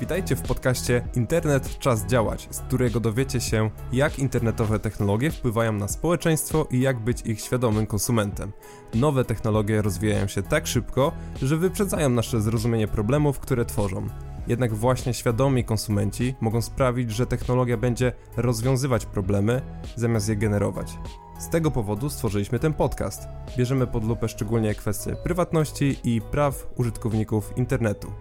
Witajcie w podcaście Internet Czas Działać, z którego dowiecie się, jak internetowe technologie wpływają na społeczeństwo i jak być ich świadomym konsumentem. Nowe technologie rozwijają się tak szybko, że wyprzedzają nasze zrozumienie problemów, które tworzą. Jednak właśnie świadomi konsumenci mogą sprawić, że technologia będzie rozwiązywać problemy, zamiast je generować. Z tego powodu stworzyliśmy ten podcast. Bierzemy pod lupę szczególnie kwestie prywatności i praw użytkowników internetu.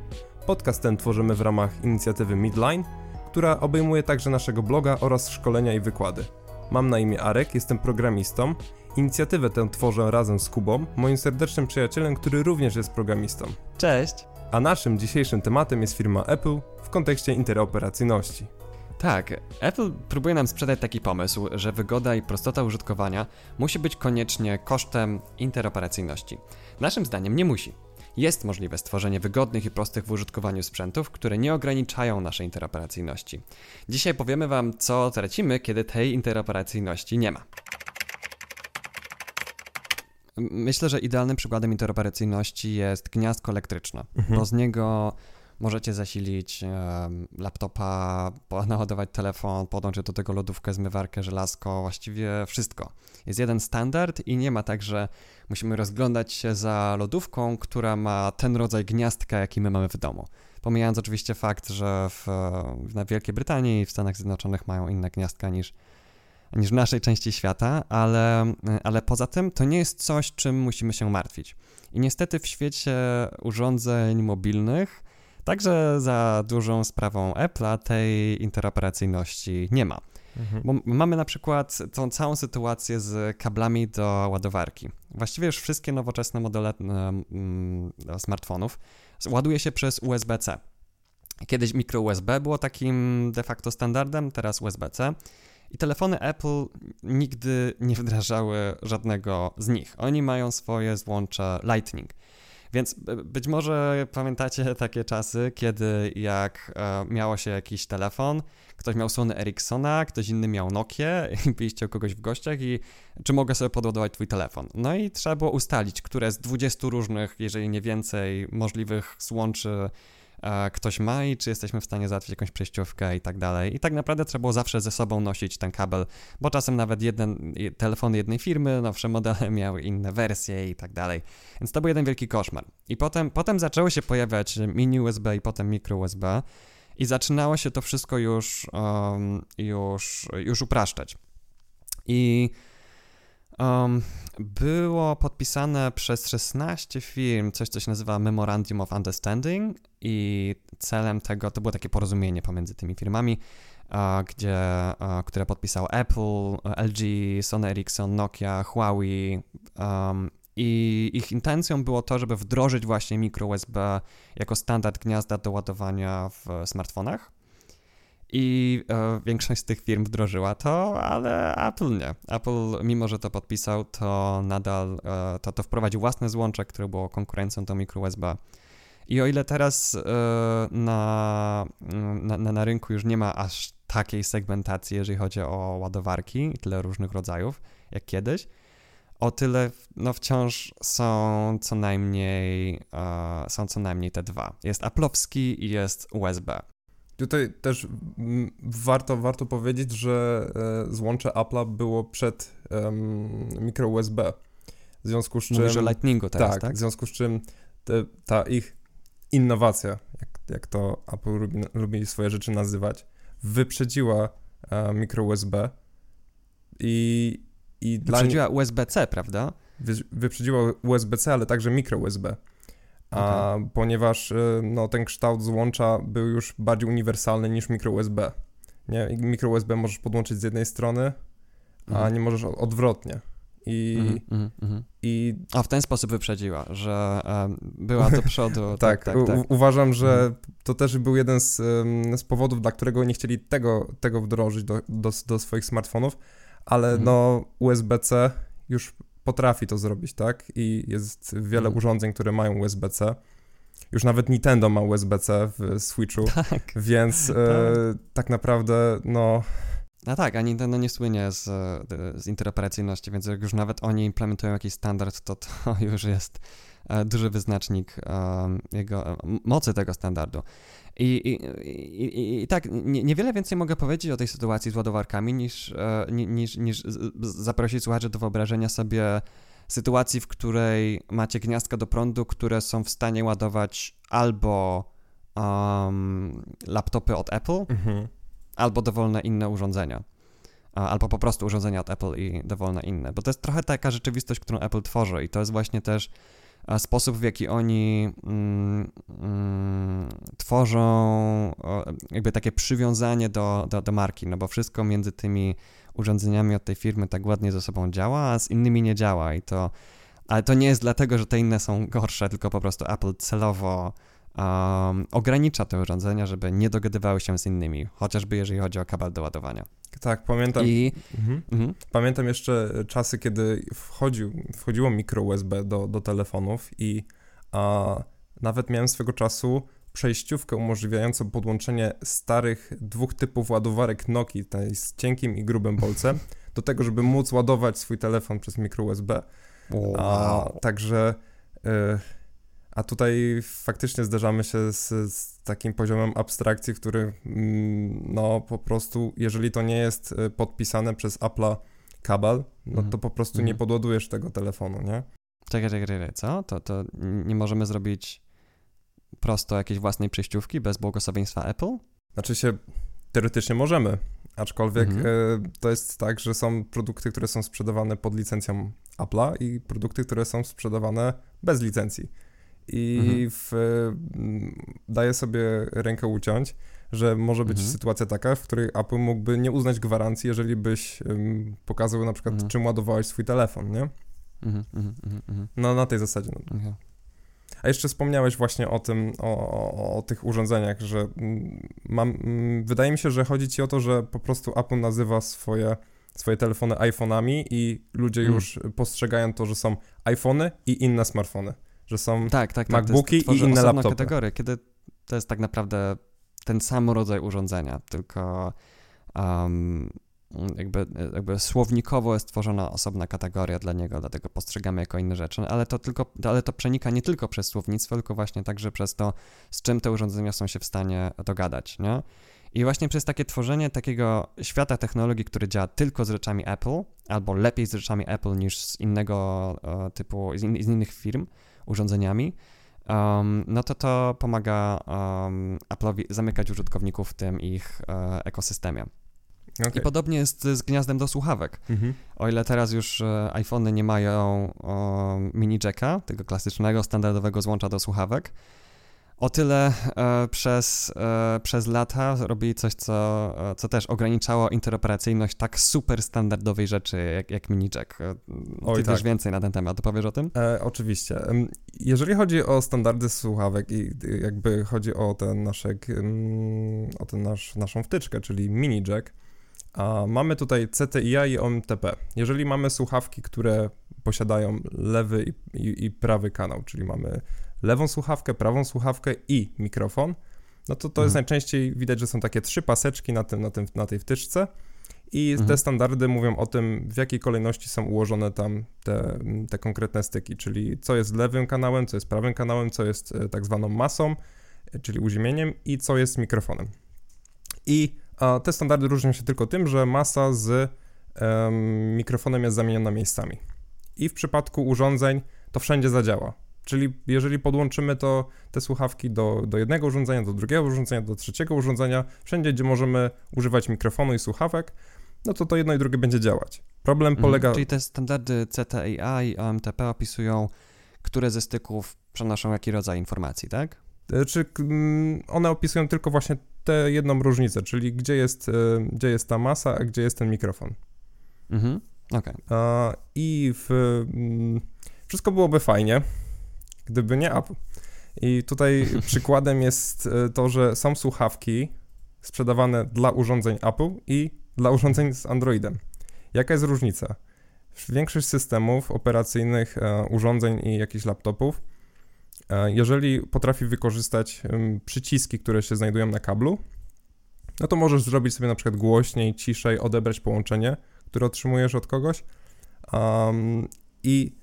Podcast ten tworzymy w ramach inicjatywy Midline, która obejmuje także naszego bloga oraz szkolenia i wykłady. Mam na imię Arek, jestem programistą. Inicjatywę tę tworzę razem z Kubą, moim serdecznym przyjacielem, który również jest programistą. Cześć! A naszym dzisiejszym tematem jest firma Apple w kontekście interoperacyjności. Tak, Apple próbuje nam sprzedać taki pomysł, że wygoda i prostota użytkowania musi być koniecznie kosztem interoperacyjności. Naszym zdaniem nie musi. Jest możliwe stworzenie wygodnych i prostych w użytkowaniu sprzętów, które nie ograniczają naszej interoperacyjności. Dzisiaj powiemy Wam, co tracimy, kiedy tej interoperacyjności nie ma. Myślę, że idealnym przykładem interoperacyjności jest gniazdko elektryczne, mhm. bo z niego możecie zasilić laptopa, naładować telefon, podłączyć do tego lodówkę, zmywarkę, żelazko, właściwie wszystko. Jest jeden standard i nie ma tak, że musimy rozglądać się za lodówką, która ma ten rodzaj gniazdka, jaki my mamy w domu. Pomijając oczywiście fakt, że w, w Wielkiej Brytanii i w Stanach Zjednoczonych mają inne gniazdka niż, niż w naszej części świata, ale, ale poza tym to nie jest coś, czym musimy się martwić. I niestety w świecie urządzeń mobilnych Także za dużą sprawą Apple'a tej interoperacyjności nie ma. Mhm. Mamy na przykład tą całą sytuację z kablami do ładowarki. Właściwie już wszystkie nowoczesne modele mm, smartfonów ładuje się przez USB-C. Kiedyś mikro USB było takim de facto standardem, teraz USB-C. I telefony Apple nigdy nie wdrażały żadnego z nich. Oni mają swoje złącze Lightning. Więc być może pamiętacie takie czasy, kiedy jak e, miało się jakiś telefon, ktoś miał Sony Ericssona, ktoś inny miał Nokia i byliście u kogoś w gościach i czy mogę sobie podładować twój telefon? No i trzeba było ustalić, które z 20 różnych, jeżeli nie więcej, możliwych złączy ktoś ma i czy jesteśmy w stanie załatwić jakąś przejściówkę i tak dalej. I tak naprawdę trzeba było zawsze ze sobą nosić ten kabel, bo czasem nawet jeden, telefony jednej firmy, nowsze modele miały inne wersje i tak dalej. Więc to był jeden wielki koszmar. I potem, potem zaczęły się pojawiać mini USB i potem mikro USB i zaczynało się to wszystko już, um, już, już upraszczać. I Um, było podpisane przez 16 firm coś, co się nazywa Memorandum of Understanding i celem tego to było takie porozumienie pomiędzy tymi firmami, gdzie, które podpisał Apple, LG, Sony Ericsson, Nokia, Huawei um, i ich intencją było to, żeby wdrożyć właśnie micro USB jako standard gniazda do ładowania w smartfonach. I e, większość z tych firm wdrożyła to, ale Apple nie. Apple, mimo że to podpisał, to nadal e, to, to wprowadził własne złącze, które było konkurencją do micro USB. I o ile teraz e, na, na, na rynku już nie ma aż takiej segmentacji, jeżeli chodzi o ładowarki i tyle różnych rodzajów, jak kiedyś, o tyle no wciąż są co najmniej e, są co najmniej te dwa. Jest Apple'owski i jest USB. Tutaj też warto, warto powiedzieć, że e, złącze Apple'a było przed um, mikro USB. W związku z czym. Mówisz o Lightningu teraz, tak? tak? W związku z czym te, ta ich innowacja, jak, jak to Apple lubi, lubi swoje rzeczy nazywać, wyprzedziła uh, mikro USB i. i wyprzedziła. USB-C, prawda? Wy, wyprzedziła USB-C, ale także mikro USB a okay. ponieważ y, no, ten kształt złącza był już bardziej uniwersalny niż mikro USB. Nie? Mikro USB możesz podłączyć z jednej strony, a mhm. nie możesz odwrotnie. I, mm, mm, i... A w ten sposób wyprzedziła, że um, była do przodu. tak, tak, tak, tak. uważam, że mhm. to też był jeden z, um, z, powodów, dla którego nie chcieli tego, tego wdrożyć do, do, do swoich smartfonów, ale mhm. no USB-C już potrafi to zrobić, tak? I jest wiele mm. urządzeń, które mają USB-C. Już nawet Nintendo ma USB-C w Switchu, tak. więc e, tak. tak naprawdę, no, No tak, a Nintendo nie słynie z, z interoperacyjności, więc jak już nawet oni implementują jakiś standard, to to już jest e, duży wyznacznik um, jego, mocy tego standardu. I, i, i, i tak, nie, niewiele więcej mogę powiedzieć o tej sytuacji z ładowarkami, niż, e, niż, niż zaprosić słuchaczy do wyobrażenia sobie sytuacji, w której macie gniazdka do prądu, które są w stanie ładować albo um, laptopy od Apple, mhm. Albo dowolne inne urządzenia. Albo po prostu urządzenia od Apple i dowolne inne. Bo to jest trochę taka rzeczywistość, którą Apple tworzy, i to jest właśnie też sposób, w jaki oni mm, mm, tworzą jakby takie przywiązanie do, do, do marki, no bo wszystko między tymi urządzeniami od tej firmy tak ładnie ze sobą działa, a z innymi nie działa i to, ale to nie jest dlatego, że te inne są gorsze, tylko po prostu Apple celowo um, ogranicza te urządzenia, żeby nie dogadywały się z innymi, chociażby jeżeli chodzi o kabel do ładowania. Tak, pamiętam. I... Mhm. Mhm. Pamiętam jeszcze czasy, kiedy wchodził, wchodziło mikro USB do, do telefonów i a, nawet miałem swego czasu przejściówkę umożliwiającą podłączenie starych dwóch typów ładowarek Nokia, tej z cienkim i grubym bolcem, do tego, żeby móc ładować swój telefon przez mikro USB. Wow. A, także y, a tutaj faktycznie zderzamy się z, z, takim poziomem abstrakcji, który mm, no po prostu, jeżeli to nie jest y, podpisane przez Apple'a kabel, no to mhm. po prostu nie mhm. podładujesz tego telefonu, nie? Czekaj, czekaj, czekaj, co? To, to nie możemy zrobić prosto jakiejś własnej przejściówki bez błogosławieństwa Apple? Znaczy się, teoretycznie możemy, aczkolwiek mhm. y, to jest tak, że są produkty, które są sprzedawane pod licencją Apple'a i produkty, które są sprzedawane bez licencji i mhm. w, daje sobie rękę uciąć, że może być mhm. sytuacja taka, w której Apple mógłby nie uznać gwarancji, jeżeli byś um, pokazał na przykład, mhm. czym ładowałeś swój telefon, nie? Mhm, mhm, mhm. No na tej zasadzie. No. A jeszcze wspomniałeś właśnie o tym, o, o, o tych urządzeniach, że mam, wydaje mi się, że chodzi ci o to, że po prostu Apple nazywa swoje, swoje telefony iPhone'ami i ludzie mm. już postrzegają to, że są iPhony i inne smartfony że są tak, tak, tak, MacBooki i inne laptopy. kiedy to jest tak naprawdę ten sam rodzaj urządzenia, tylko um, jakby, jakby słownikowo jest tworzona osobna kategoria dla niego, dlatego postrzegamy jako inne rzeczy, ale to tylko, ale to przenika nie tylko przez słownictwo, tylko właśnie także przez to, z czym te urządzenia są się w stanie dogadać, nie? I właśnie przez takie tworzenie takiego świata technologii, który działa tylko z rzeczami Apple, albo lepiej z rzeczami Apple niż z innego uh, typu, z, in, z innych firm, urządzeniami, um, no to to pomaga um, Apple'owi zamykać użytkowników w tym ich e, ekosystemie. Okay. I podobnie jest z gniazdem do słuchawek. Mhm. O ile teraz już e, iPhony nie mają o, mini jacka, tego klasycznego, standardowego złącza do słuchawek, o tyle e, przez, e, przez lata robili coś, co, e, co też ograniczało interoperacyjność tak super standardowej rzeczy jak, jak mini jack. E, ty tak. wiesz więcej na ten temat, powiesz o tym? E, oczywiście. Jeżeli chodzi o standardy słuchawek i jakby chodzi o ten naszek, o ten nasz, naszą wtyczkę, czyli mini jack, a mamy tutaj CTIA i OMTP. Jeżeli mamy słuchawki, które posiadają lewy i, i, i prawy kanał, czyli mamy lewą słuchawkę, prawą słuchawkę i mikrofon, no to to mhm. jest najczęściej widać, że są takie trzy paseczki na, tym, na, tym, na tej wtyczce i mhm. te standardy mówią o tym, w jakiej kolejności są ułożone tam te, te konkretne styki, czyli co jest lewym kanałem, co jest prawym kanałem, co jest e, tak zwaną masą, e, czyli uziemieniem i co jest mikrofonem. I a, te standardy różnią się tylko tym, że masa z um, mikrofonem jest zamieniona miejscami. I w przypadku urządzeń to wszędzie zadziała. Czyli jeżeli podłączymy to, te słuchawki do, do jednego urządzenia, do drugiego urządzenia, do trzeciego urządzenia, wszędzie, gdzie możemy używać mikrofonu i słuchawek, no to to jedno i drugie będzie działać. Problem mhm, polega... czyli te standardy CTIA i OMTP opisują, które ze styków przenoszą jaki rodzaj informacji, tak? E, czy one opisują tylko właśnie tę jedną różnicę, czyli gdzie jest, e, gdzie jest ta masa, a gdzie jest ten mikrofon. Mhm, okej. Okay. I w, wszystko byłoby fajnie, gdyby nie Apple. I tutaj przykładem jest e, to, że są słuchawki sprzedawane dla urządzeń Apple i dla urządzeń z Androidem. Jaka jest różnica? Większość systemów operacyjnych, e, urządzeń i jakichś laptopów, e, jeżeli potrafi wykorzystać przyciski, które się znajdują na kablu, no to możesz zrobić sobie na przykład głośniej, ciszej, odebrać połączenie, które otrzymujesz od kogoś. Um, I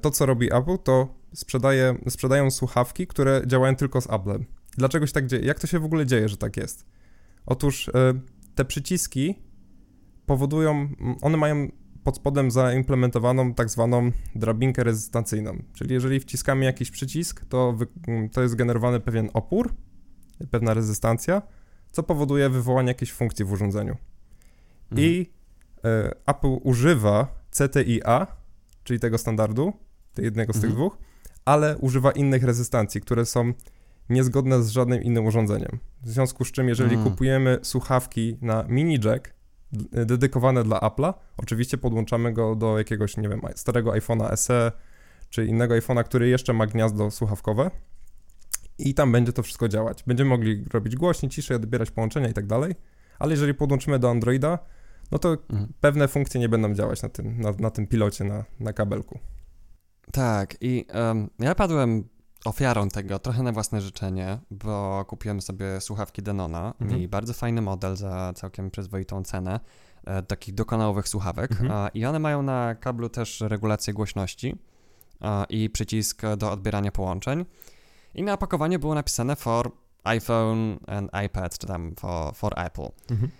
to, co robi Apple, to sprzedaje, sprzedają słuchawki, które działają tylko z Applem. Dlaczego się tak dzieje? Jak to się w ogóle dzieje, że tak jest? Otóż e, te przyciski powodują, one mają pod spodem zaimplementowaną tak zwaną drabinkę rezystancyjną. Czyli jeżeli wciskamy jakiś przycisk, to, wy, to jest generowany pewien opór, pewna rezystancja, co powoduje wywołanie jakiejś funkcji w urządzeniu. Mhm. I e, Apple używa CTIA, czyli tego standardu, jednego z mhm. tych dwóch, ale używa innych rezystancji, które są niezgodne z żadnym innym urządzeniem. W związku z czym, jeżeli mm. kupujemy słuchawki na mini jack dedykowane dla Apple'a, oczywiście podłączamy go do jakiegoś, nie wiem, starego iPhone'a SE czy innego iPhone'a, który jeszcze ma gniazdo słuchawkowe i tam będzie to wszystko działać. Będziemy mogli robić głośniej, ciszej, odbierać połączenia i tak dalej, ale jeżeli podłączymy do Androida, no to mhm. pewne funkcje nie będą działać na tym, na, na tym pilocie, na, na kabelku. Tak, i um, ja padłem ofiarą tego trochę na własne życzenie, bo kupiłem sobie słuchawki Denona mhm. i bardzo fajny model za całkiem przyzwoitą cenę e, takich dokanałowych słuchawek mhm. a, i one mają na kablu też regulację głośności a, i przycisk do odbierania połączeń i na opakowaniu było napisane for iPhone and iPad, czy tam for, for Apple. Mhm.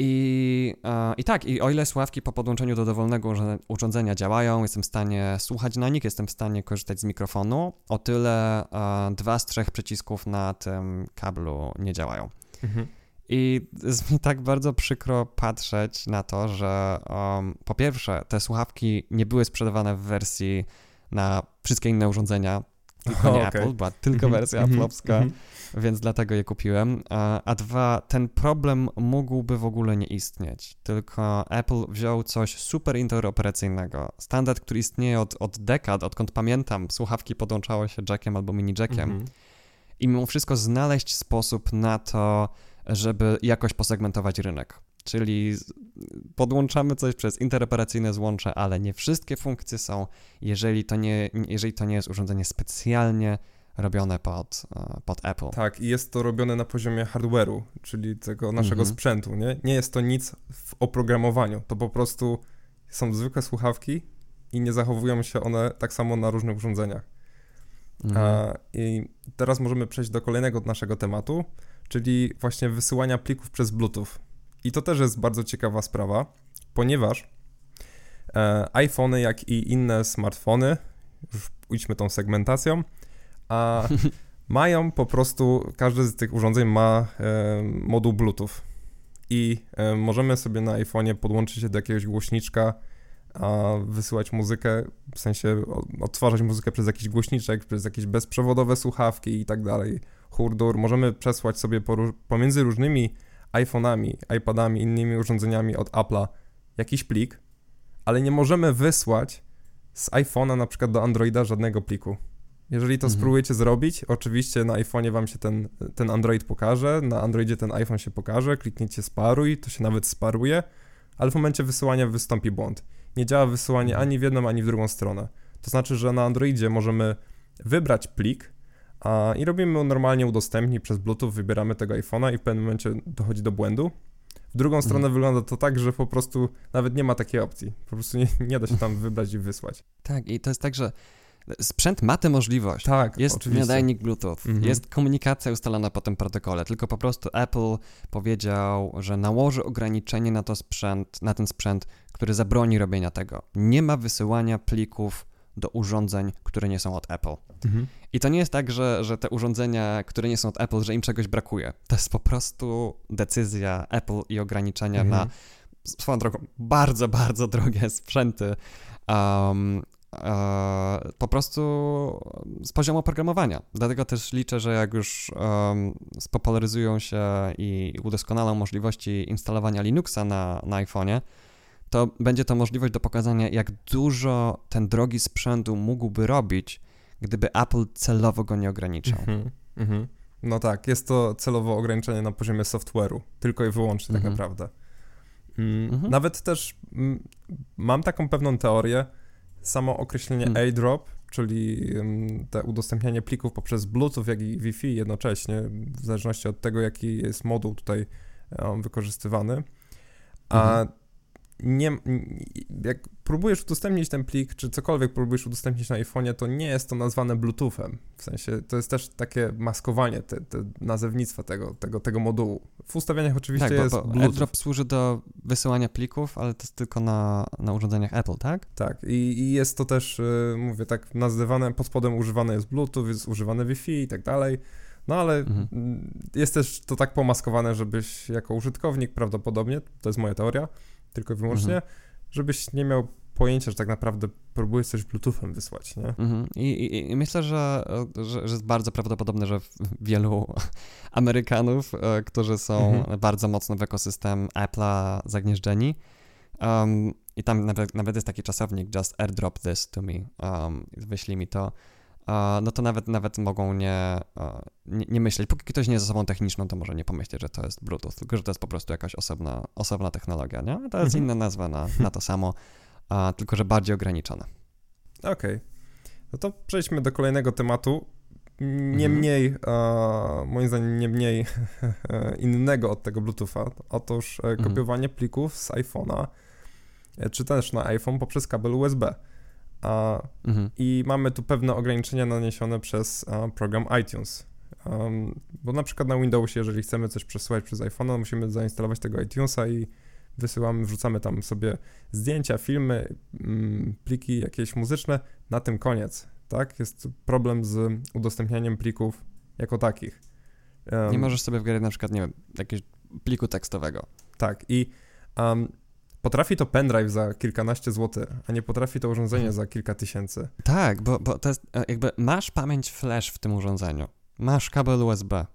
I, e, I tak, i o ile słuchawki po podłączeniu do dowolnego urządzenia działają, jestem w stanie słuchać na nich, jestem w stanie korzystać z mikrofonu, o tyle e, dwa z trzech przycisków na tym kablu nie działają. Mhm. I jest mi tak bardzo przykro patrzeć na to, że um, po pierwsze, te słuchawki nie były sprzedawane w wersji na wszystkie inne urządzenia, tylko nie okay. Apple, była tylko mhm. wersja Apple'owska. Mm -hmm więc dlatego je kupiłem. A, a dwa, ten problem mógłby w ogóle nie istnieć, tylko Apple wziął coś super interoperacyjnego. Standard, który istnieje od, od dekad, odkąd pamiętam, słuchawki podłączały się jackiem albo mini jackiem. Mhm. I mimo wszystko znaleźć sposób na to, żeby jakoś posegmentować rynek. Czyli podłączamy coś przez interoperacyjne złącze, ale nie wszystkie funkcje są, jeżeli to nie, jeżeli to nie jest urządzenie specjalnie robione pod, e, pod Apple. Tak, i jest to robione na poziomie hardware'u, czyli tego naszego mhm. sprzętu, nie? Nie jest to nic w oprogramowaniu, to po prostu są zwykłe słuchawki i nie zachowują się one tak samo na różnych urządzeniach. Mhm. A, I teraz możemy przejść do kolejnego naszego tematu, czyli właśnie wysyłania plików przez Bluetooth. I to też jest bardzo ciekawa sprawa, ponieważ e, iPhony, jak i inne smartfony, już pójdźmy tą segmentacją, a mają po prostu, każdy z tych urządzeń ma e, moduł Bluetooth i e, możemy sobie na iPhone'ie podłączyć się do jakiegoś głośniczka, a wysyłać muzykę, w sensie odtwarzać muzykę przez jakiś głośniczek, przez jakieś bezprzewodowe słuchawki i tak dalej, hurdur. Możemy przesłać sobie pomiędzy różnymi iPhone'ami, iPadami, innymi urządzeniami od Apple'a jakiś plik, ale nie możemy wysłać z iPhone'a na przykład do Androida żadnego pliku. Jeżeli to mhm. spróbujecie zrobić, oczywiście na iPhone'ie wam się ten, ten Android pokaże, na Androidzie ten iPhone się pokaże, klikniecie sparuj, to się nawet sparuje, ale w momencie wysyłania wystąpi błąd. Nie działa wysyłanie mhm. ani w jedną, ani w drugą stronę. To znaczy, że na Androidzie możemy wybrać plik i robimy normalnie udostępnij przez Bluetooth, wybieramy tego iPhone'a i w pewnym momencie dochodzi do błędu. W drugą stronę mhm. wygląda to tak, że po prostu nawet nie ma takiej opcji. Po prostu nie, nie da się tam wybrać i wysłać. Tak, i to jest tak, że Sprzęt ma tę możliwość. Tak, Jest oczywiście. nadajnik Bluetooth, mhm. jest komunikacja ustalona po tym protokole, tylko po prostu Apple powiedział, że nałoży ograniczenie na, to sprzęt, na ten sprzęt, który zabroni robienia tego. Nie ma wysyłania plików do urządzeń, które nie są od Apple. Mhm. I to nie jest tak, że, że te urządzenia, które nie są od Apple, że im czegoś brakuje. To jest po prostu decyzja Apple i ograniczenia mhm. na swoją drogą bardzo, bardzo drogie sprzęty. Um, E, po prostu z poziomu oprogramowania. Dlatego też liczę, że jak już um, spopularyzują się i udoskonalą możliwości instalowania Linuxa na, na iPhone'ie, to będzie to możliwość do pokazania, jak dużo ten drogi sprzętu mógłby robić, gdyby Apple celowo go nie ograniczał. Mm -hmm, No tak, jest to celowo ograniczenie na poziomie software'u, tylko i wyłącznie tak mm -hmm. naprawdę. Mm, -hmm. Nawet też mm, mam taką pewną teorię, samo określenie hmm. airdrop, czyli te udostępnianie plików poprzez Bluetooth, jak i Wi-Fi jednocześnie, w zależności od tego, jaki jest moduł tutaj um, wykorzystywany. A mhm. Nie, jak próbujesz udostępnić ten plik, czy cokolwiek próbujesz udostępnić na iPhone'ie, to nie jest to nazwane Bluetoothem. W sensie to jest też takie maskowanie te, te nazewnictwa tego, tego, tego modułu. W ustawieniach oczywiście tak, jest bo, bo Bluetooth. AirDrop służy do wysyłania plików, ale to jest tylko na, na urządzeniach Apple, tak? Tak i, i jest to też, y, mówię tak, nazywane, pod spodem używane jest Bluetooth, jest używane Wi-Fi i tak dalej. No ale mhm. jest też to tak pomaskowane, żebyś jako użytkownik prawdopodobnie, to jest moja teoria, tylko i wyłącznie, mhm. żebyś nie miał pojęcia, że tak naprawdę próbujesz coś Bluetoothem wysłać, nie? Mhm. I, i, I, myślę, że, że, że, jest bardzo prawdopodobne, że wielu Amerykanów, e, którzy są mhm. bardzo mocno w ekosystem Apple'a zagnieżdżeni, um, i tam nawet, nawet jest taki czasownik, just airdrop this to me, um, wyślij mi to, no to nawet, nawet mogą nie, nie, nie, myśleć. Póki ktoś nie jest osobą techniczną, to może nie pomyśleć, że to jest Bluetooth, tylko że to jest po prostu jakaś osobna, osobna technologia, nie? To jest mhm. inna nazwa na, na to samo, tylko że bardziej ograniczona. Okej. Okay. No to przejdźmy do kolejnego tematu. Nie mhm. mniej, moim zdaniem, nie mniej innego od tego Bluetootha. Otóż e, mhm. kopiowanie plików z iPhone'a, e, czy też na iPhone poprzez kabel USB. A, mhm. I mamy tu pewne ograniczenia naniesione przez a, program iTunes. Um, bo na przykład na Windowsie, jeżeli chcemy coś przesyłać przez iPhone, musimy zainstalować tego iTunesa i wysyłamy, wrzucamy tam sobie zdjęcia, filmy, mm, pliki jakieś muzyczne. Na tym koniec, tak? Jest problem z udostępnianiem plików jako takich. Um, nie możesz sobie wgrać na przykład, nie wiem, jakiegoś pliku tekstowego. Tak i um, Potrafi to pendrive za kilkanaście złotych, a nie potrafi to urządzenie mhm. za kilka tysięcy. Tak, bo, bo to jest e, jakby masz pamięć flash w tym urządzeniu, masz kabel USB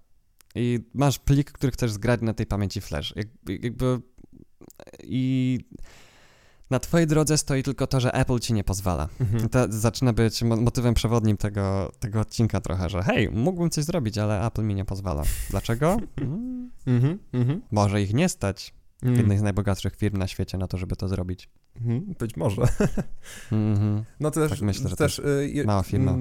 i masz plik, który chcesz zgrać na tej pamięci flash. jakby i na twojej drodze stoi tylko to, że Apple ci nie pozwala. Mhm. To zaczyna być motywem przewodnim tego, tego odcinka trochę, że hej, mógłbym coś zrobić, ale Apple mi nie pozwala. Dlaczego? Mhm, mhm. Może ich nie stać mm. jednej z najbogatszych firm na świecie na to, żeby to zrobić. Mhm, być może. Mm-hmm. No to też, tak myślę, że też y, mała firma.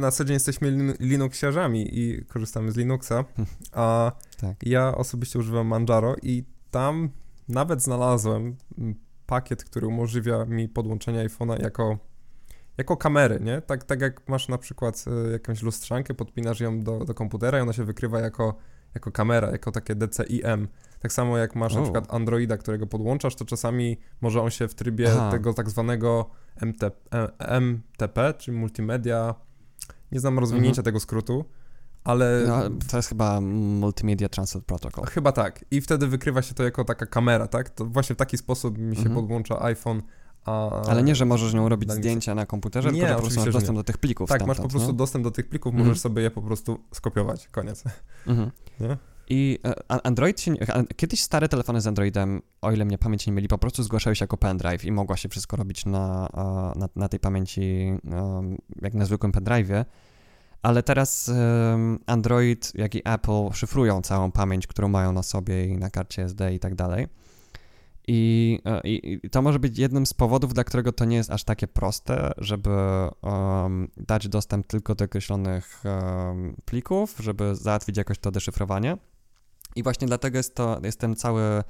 Na co dzień jesteśmy Linuxiarzami i korzystamy z Linuxa, a tak. ja osobiście używam Manjaro i tam nawet znalazłem pakiet, który umożliwia mi podłączenie iPhone'a jako, jako kamery, nie? Tak, tak jak masz na przykład y, jakąś lustrzankę, podpinasz ją do, do komputera i ona się wykrywa jako, jako kamera, jako takie DCIM. Tak samo jak masz na przykład Androida, którego podłączasz, to czasami może on się w trybie Aha. tego tak zwanego MT, MTP, czyli multimedia, nie znam rozwinięcia mhm. tego skrótu, ale... No, to jest chyba Multimedia Transfer Protocol. Chyba tak. I wtedy wykrywa się to jako taka kamera, tak? To właśnie w taki sposób mi się mhm. podłącza iPhone a, Ale nie, że możesz nią robić zdjęcia na komputerze, nie, tylko po prostu masz dostęp do tych plików. Tak, masz po prostu no? dostęp do tych plików, możesz mhm. sobie je po prostu skopiować. Koniec. Mhm. Nie? I e, Android się, kiedyś stare telefony z Androidem, o ile mnie pamięć nie mieli, po prostu zgłaszały się jako pendrive i mogła się wszystko robić na, na, na tej pamięci jak na zwykłym pendrive'ie. Ale teraz Android, jak i Apple szyfrują całą pamięć, którą mają na sobie i na karcie SD i tak dalej. I, e, I, to może być jednym z powodów, dla którego to nie jest aż takie proste, żeby um, dać dostęp tylko do określonych um, plików, żeby załatwić jakoś to deszyfrowanie. I właśnie dlatego jest to, jest ten cały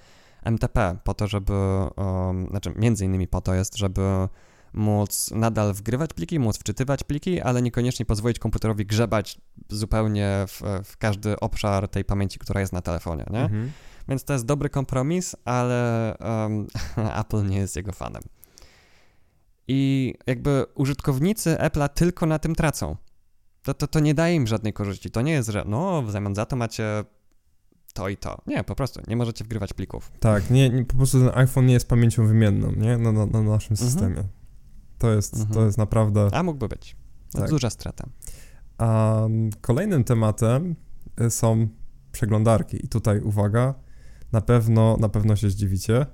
MTP, po to, żeby, um, znaczy między innymi po to jest, żeby móc nadal wgrywać pliki, móc wczytywać pliki, ale niekoniecznie pozwolić komputerowi grzebać zupełnie w, w każdy obszar tej pamięci, która jest na telefonie, nie? Mhm. Więc to jest dobry kompromis, ale um, Apple nie jest jego fanem. I jakby użytkownicy Apple'a tylko na tym tracą. To, to, to nie daje im żadnej korzyści. To nie jest, że no, w zamian za to macie to i to. Nie, po prostu nie możecie wgrywać plików. Tak, nie, nie po prostu ten iPhone nie jest pamięcią wymienną, nie? Na, na, na naszym mhm. systemie. To jest, mhm. to jest naprawdę... A mógłby być. To tak. duża strata. A kolejnym tematem y, są przeglądarki. I tutaj uwaga, na pewno, na pewno się zdziwicie.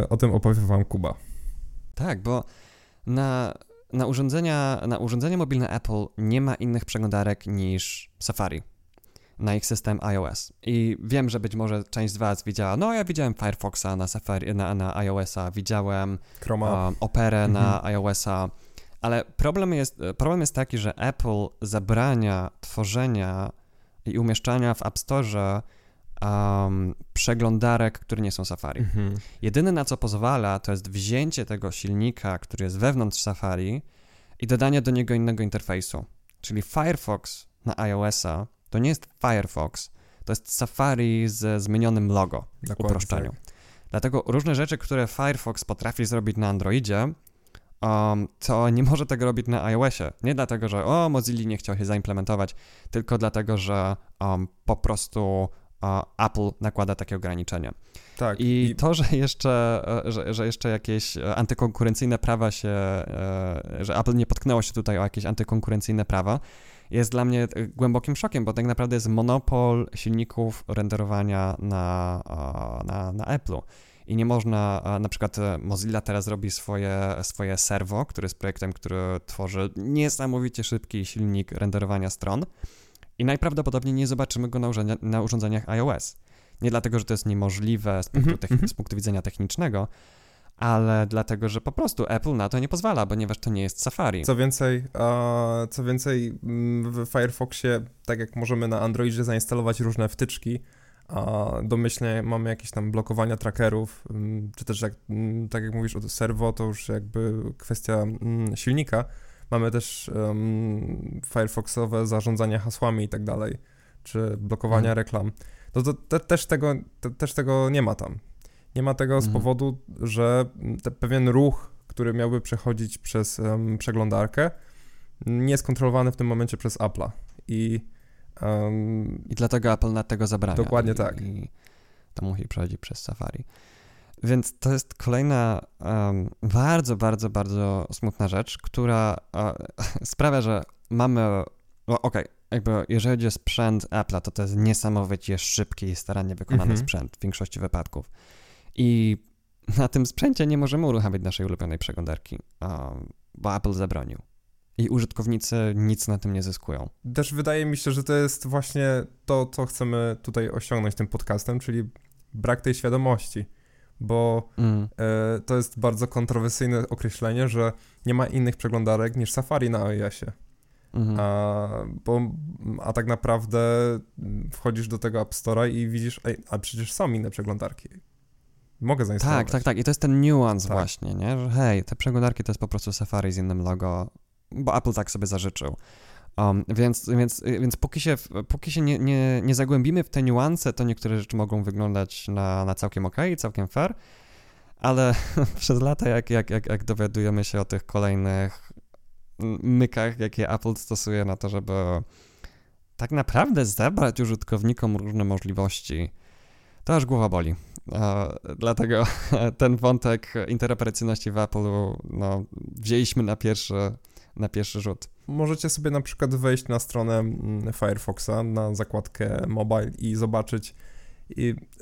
Y, o tym opowie wam Kuba. Tak, bo na, na, urządzenia, na urządzenia mobilne Apple nie ma innych przeglądarek niż Safari na ich system iOS. I wiem, że być może część z Was widziała, no ja widziałem Firefoxa na Safari, na, na iOS-a, widziałem um, Operę mhm. na iOS-a, ale problem jest, problem jest taki, że Apple zabrania tworzenia i umieszczania w App Store um, przeglądarek, które nie są Safari. Mhm. Jedyne na co pozwala, to jest wzięcie tego silnika, który jest wewnątrz Safari i dodanie do niego innego interfejsu. Czyli Firefox na iOS-a to nie jest Firefox, to jest Safari ze zmienionym logo w uproszczeniu. Tak. Dlatego różne rzeczy, które Firefox potrafi zrobić na Androidzie, um, to nie może tego robić na iOSie. Nie dlatego, że o, Mozilla nie chciał się zaimplementować, tylko dlatego, że um, po prostu Apple nakłada takie ograniczenia. Tak. I, i, to, że jeszcze, e, że, że jeszcze jakieś e, antykonkurencyjne prawa się, e, że Apple nie potknęło się tutaj o jakieś antykonkurencyjne prawa, jest dla mnie głębokim szokiem, bo tak naprawdę jest monopol silników renderowania na, na, na Apple'u. I nie można, na przykład Mozilla teraz robi swoje, swoje serwo, który jest projektem, który tworzy niesamowicie szybki silnik renderowania stron i najprawdopodobniej nie zobaczymy go na, na urządzeniach iOS. Nie dlatego, że to jest niemożliwe z punktu, mm -hmm. z punktu widzenia technicznego, ale dlatego, że po prostu Apple na to nie pozwala, ponieważ to nie jest Safari. Co więcej, co więcej mm, w Firefoxie, tak jak możemy na Androidzie zainstalować różne wtyczki, a domyślnie mamy jakieś tam blokowania trackerów, mm, czy też jak, mm, tak jak mówisz o serwo, to już jakby kwestia silnika, Mamy też um, Firefoxowe zarządzanie hasłami i tak dalej, czy blokowania hmm. reklam. No to te, też, tego, te, też tego nie ma tam. Nie ma tego z hmm. powodu, że pewien ruch, który miałby przechodzić przez um, przeglądarkę, nie jest kontrolowany w tym momencie przez Apple'a. I, um, I dlatego Apple na tego zabrania. Dokładnie tak. I to musi przechodzić przez Safari. Więc to jest kolejna um, bardzo, bardzo, bardzo smutna rzecz, która sprawia, że mamy. Okej, okay, jakby jeżeli chodzi o sprzęt Apple'a, to to jest niesamowicie szybki i starannie wykonany mhm. sprzęt w większości wypadków. I na tym sprzęcie nie możemy uruchamiać naszej ulubionej przeglądarki, bo Apple zabronił. I użytkownicy nic na tym nie zyskują. Też wydaje mi się, że to jest właśnie to, co chcemy tutaj osiągnąć tym podcastem, czyli brak tej świadomości bo mm. e, to jest bardzo kontrowersyjne określenie, że nie ma innych przeglądarek niż Safari na iOSie. Mm. A, bo, a tak naprawdę wchodzisz do tego App Store'a i widzisz, ej, a przecież są inne przeglądarki. Mogę zainstalować. Tak, tak, tak. I to jest ten niuans tak. właśnie, nie? Że hej, te przeglądarki to jest po prostu Safari z innym logo, bo Apple tak sobie zażyczył. Um, więc, więc, więc póki się, póki się nie, nie, nie zagłębimy w te niuanse, to niektóre rzeczy mogą wyglądać na, na całkiem ok, całkiem fair, ale przez lata, jak, jak, jak, jak dowiadujemy się o tych kolejnych mykach, jakie Apple stosuje na to, żeby tak naprawdę zebrać użytkownikom różne możliwości, to aż głowa boli. dlatego ten wątek interoperacyjności w Apple'u no, wzięliśmy na pierwszy, na pierwszy rzut możecie sobie na przykład wejść na stronę mm, Firefoxa, na zakładkę mobile i zobaczyć,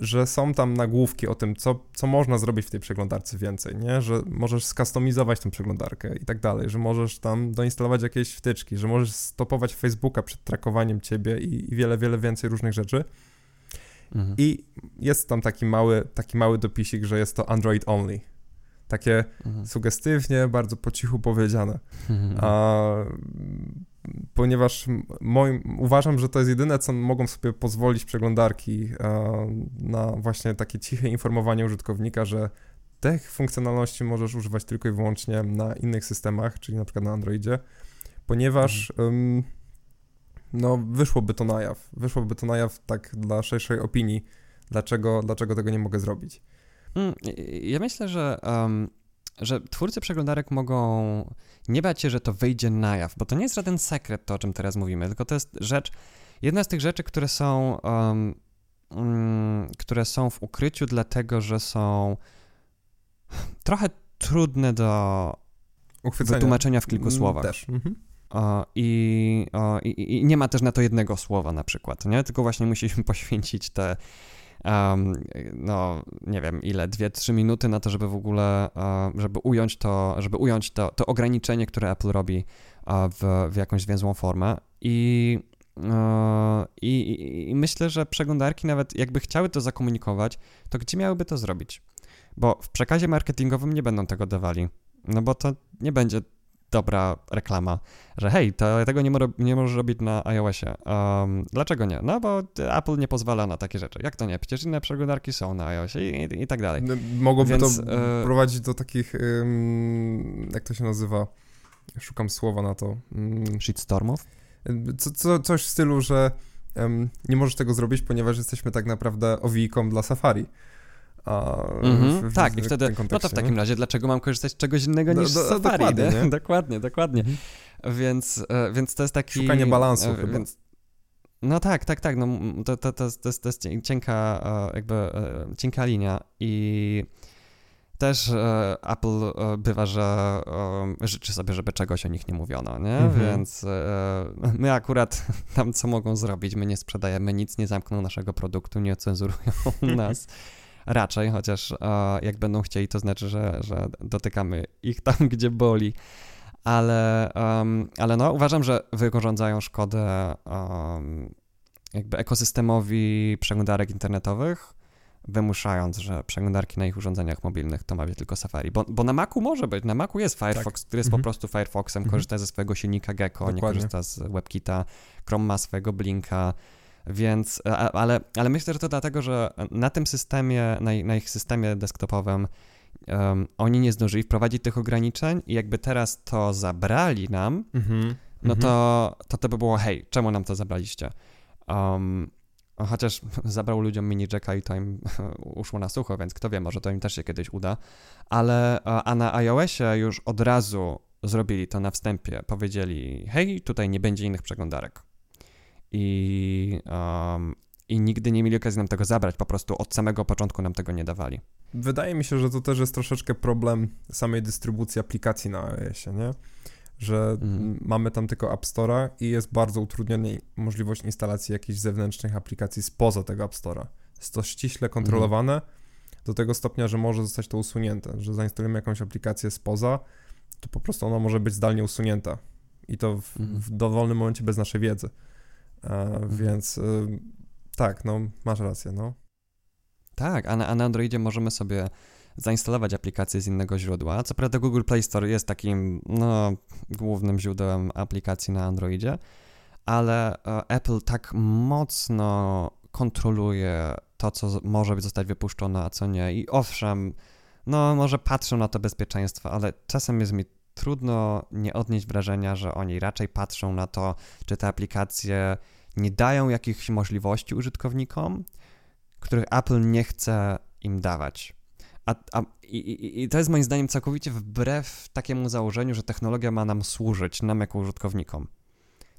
że są tam nagłówki o tym, co, co można zrobić w tej przeglądarce więcej, nie? Że możesz skustomizować tę przeglądarkę i tak dalej, że możesz tam doinstalować jakieś wtyczki, że możesz stopować Facebooka przed trakowaniem ciebie i, i wiele, wiele więcej różnych rzeczy. Mhm. I jest tam taki mały, taki mały dopisik, że jest to Android only takie mhm. sugestywnie, bardzo po cichu powiedziane. Mhm. A, ponieważ moim, uważam, że to jest jedyne, co mogą sobie pozwolić przeglądarki a, na właśnie takie ciche informowanie użytkownika, że tych funkcjonalności możesz używać tylko i wyłącznie na innych systemach, czyli na przykład na Androidzie, ponieważ um, no, wyszłoby to na jaw. Wyszłoby to na jaw tak dla szerszej opinii, dlaczego, dlaczego tego nie mogę zrobić. Mm, ja myślę, że, um, że twórcy przeglądarek mogą nie bać się, że to wyjdzie na jaw, bo to nie jest żaden sekret to, o czym teraz mówimy, tylko to jest rzecz, jedna z tych rzeczy, które są, um, um, które są w ukryciu, dlatego że są trochę trudne do Uchwycenia. wytłumaczenia w kilku słowach. Też. Mhm. I, i, i, nie ma też na to jednego słowa na przykład, nie? Tylko właśnie musimy poświęcić te um, no nie wiem ile, dwie, trzy minuty na to, żeby w ogóle, uh, żeby ująć to, żeby ująć to, to ograniczenie, które Apple robi uh, w, w jakąś zwięzłą formę i e, i, I, myślę, że przeglądarki nawet jakby chciały to zakomunikować, to gdzie miałyby to zrobić? Bo w przekazie marketingowym nie będą tego dawali, no bo to nie będzie dobra reklama, że hej, to, tego nie, mo nie możesz robić na iOSie. Um, dlaczego nie? No bo Apple nie pozwala na takie rzeczy. Jak to nie? Przecież inne przeglądarki są na iOSie i, i, i tak dalej. No, mogłoby Więc, to e... prowadzić do takich, jak to się nazywa? Szukam słowa na to. Mm. Shitstormów? Co, co, coś w stylu, że um, nie możesz tego zrobić, ponieważ jesteśmy tak naprawdę owijką dla Safari. Mm-hmm, w, tak, w, i wtedy, no to w takim razie, dlaczego mam korzystać z czegoś innego do, niż do, Safari? Dokładnie, nie? dokładnie, dokładnie. Mm-hmm. Więc, e, więc to jest taki... Szukanie balansu e, więc, No tak, tak, tak, no, to, to, to, to, jest, to jest cienka, e, jakby cienka linia i też e, Apple e, bywa, że e, życzy sobie, żeby czegoś o nich nie mówiono, nie? Mhm. Więc my akurat tam co mogą zrobić, my nie sprzedajemy nic, nie zamkną naszego produktu, nie cenzurują nas. Raczej, chociaż jak będą chcieli, to znaczy, że, że dotykamy ich tam, gdzie boli. Ale, um, ale no, uważam, że wyrządzają szkodę um, jakby ekosystemowi przeglądarek internetowych, wymuszając, że przeglądarki na ich urządzeniach mobilnych to ma być tylko Safari. Bo, bo na Macu może być, na Macu jest Firefox, tak. który jest mhm. po prostu Firefoxem, mhm. korzysta ze swojego silnika Gecko, Dokładnie. nie korzysta z WebKita, Chrome ma swojego Blinka, więc, ale, ale myślę, że to dlatego, że na tym systemie, na, na ich systemie desktopowym um, oni nie zdążyli wprowadzić tych ograniczeń i jakby teraz to zabrali nam, mhm. no to, to to by było, hej, czemu nam to zabraliście? Um, Chociaż zabrał ludziom mini jacka i to im uszło na sucho, więc kto wie, może to im też się kiedyś uda. Ale a na iOSie już od razu zrobili to na wstępie. Powiedzieli, hej, tutaj nie będzie innych przeglądarek. I, um, I nigdy nie mieli okazji nam tego zabrać, po prostu od samego początku nam tego nie dawali. Wydaje mi się, że to też jest troszeczkę problem samej dystrybucji aplikacji na iOSie, nie? że mm. mamy tam tylko App Store'a i jest bardzo utrudniona możliwość instalacji jakichś zewnętrznych aplikacji spoza tego App Store'a. Jest to ściśle kontrolowane mm. do tego stopnia, że może zostać to usunięte, że zainstalujemy jakąś aplikację spoza, to po prostu ona może być zdalnie usunięta i to w, mm. w dowolnym momencie bez naszej wiedzy. E, więc y, tak, no masz rację, no. Tak, a na, a na Androidzie możemy sobie zainstalować aplikację z innego źródła. Co prawda Google Play Store jest takim no, głównym źródłem aplikacji na Androidzie, ale e, Apple tak mocno kontroluje to, co może zostać wypuszczone, a co nie. I owszem, no może patrzą na to bezpieczeństwo, ale czasem jest mi trudno nie odnieść wrażenia, że oni raczej patrzą na to, czy te aplikacje nie dają jakichś możliwości użytkownikom, których Apple nie chce im dawać. A, a i, i, to jest moim zdaniem całkowicie wbrew takiemu założeniu, że technologia ma nam służyć, nam jako użytkownikom.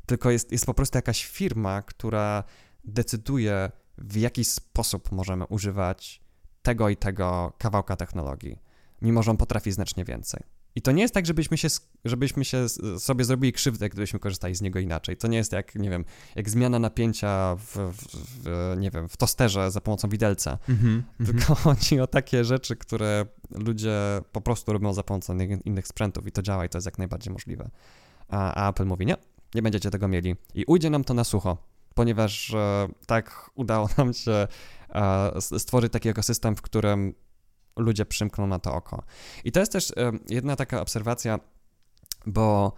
Tylko jest, jest po prostu jakaś firma, która decyduje, w jaki sposób możemy używać tego i tego kawałka technologii, mimo że on potrafi znacznie więcej. I to nie jest tak, żebyśmy, się, żebyśmy się sobie zrobili krzywdę, gdybyśmy korzystali z niego inaczej. To nie jest jak, nie wiem, jak zmiana napięcia w, w, w nie wiem, w tosterze za pomocą widelca. Mm -hmm, Tylko chodzi o takie rzeczy, które ludzie po prostu robią za pomocą innych sprzętów i to działa i to jest jak najbardziej możliwe. A, a Apple mówi, nie, nie będziecie tego mieli. I ujdzie nam to na sucho, ponieważ e, tak udało nam się e, stworzyć taki ekosystem, w którym ludzie przymkną na to oko. I to jest też jedna taka obserwacja, bo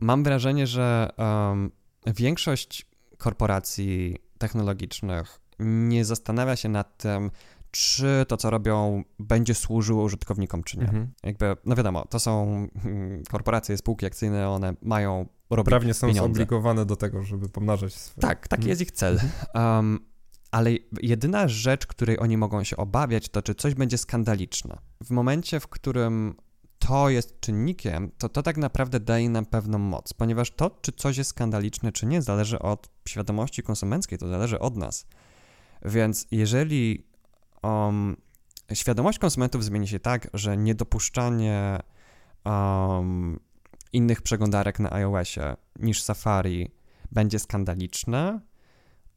mam wrażenie, że um, większość korporacji technologicznych nie zastanawia się nad tym, czy to, co robią, będzie służyło użytkownikom, czy nie. Mhm. Jakby, no wiadomo, to są hmm, korporacje, spółki akcyjne, one mają robić Prawnie są pieniądze. zobligowane do tego, żeby pomnażać swoje... Tak, taki mhm. jest ich cel. Um, ale jedyna rzecz, której oni mogą się obawiać, to czy coś będzie skandaliczne. W momencie, w którym to jest czynnikiem, to to tak naprawdę daje nam pewną moc, ponieważ to, czy coś jest skandaliczne, czy nie, zależy od świadomości konsumenckiej, to zależy od nas. Więc jeżeli um, świadomość konsumentów zmieni się tak, że niedopuszczanie um, innych przeglądarek na iOSie niż Safari będzie skandaliczne,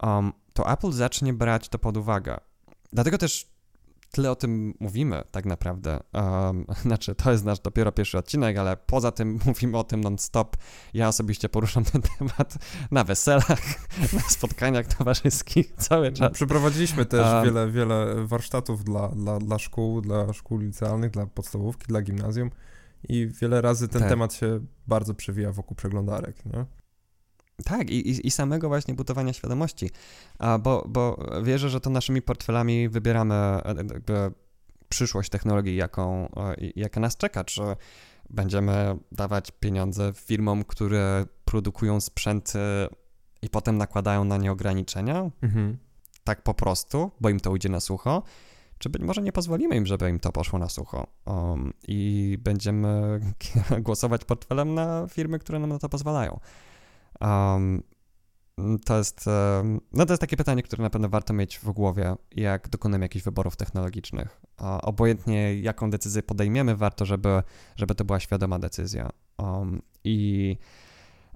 um, to Apple zacznie brać to pod uwagę. Dlatego też tyle o tym mówimy tak naprawdę. Um, znaczy, to jest nasz dopiero pierwszy odcinek, ale poza tym mówimy o tym non-stop. Ja osobiście poruszam ten temat na weselach, na spotkaniach towarzyskich cały czas. Przeprowadziliśmy też um, wiele, wiele warsztatów dla, dla, dla szkół, dla szkół licealnych, dla podstawówki, dla gimnazjum i wiele razy ten tak. temat się bardzo przewija wokół przeglądarek, nie? Tak, i, i, samego właśnie budowania świadomości, bo, bo wierzę, że to naszymi portfelami wybieramy e, jakby przyszłość technologii, jaką, e, jaka nas czeka, czy będziemy dawać pieniądze firmom, które produkują sprzęty i potem nakładają na nie ograniczenia, mhm. tak po prostu, bo im to ujdzie na sucho, czy być może nie pozwolimy im, żeby im to poszło na sucho? Um, i będziemy głosować portfelem na firmy, które nam na to pozwalają. Um, to jest, no to jest takie pytanie, które na pewno warto mieć w głowie, jak dokonujemy jakichś wyborów technologicznych. Obojętnie jaką decyzję podejmiemy, warto, żeby, żeby to była świadoma decyzja. Um, I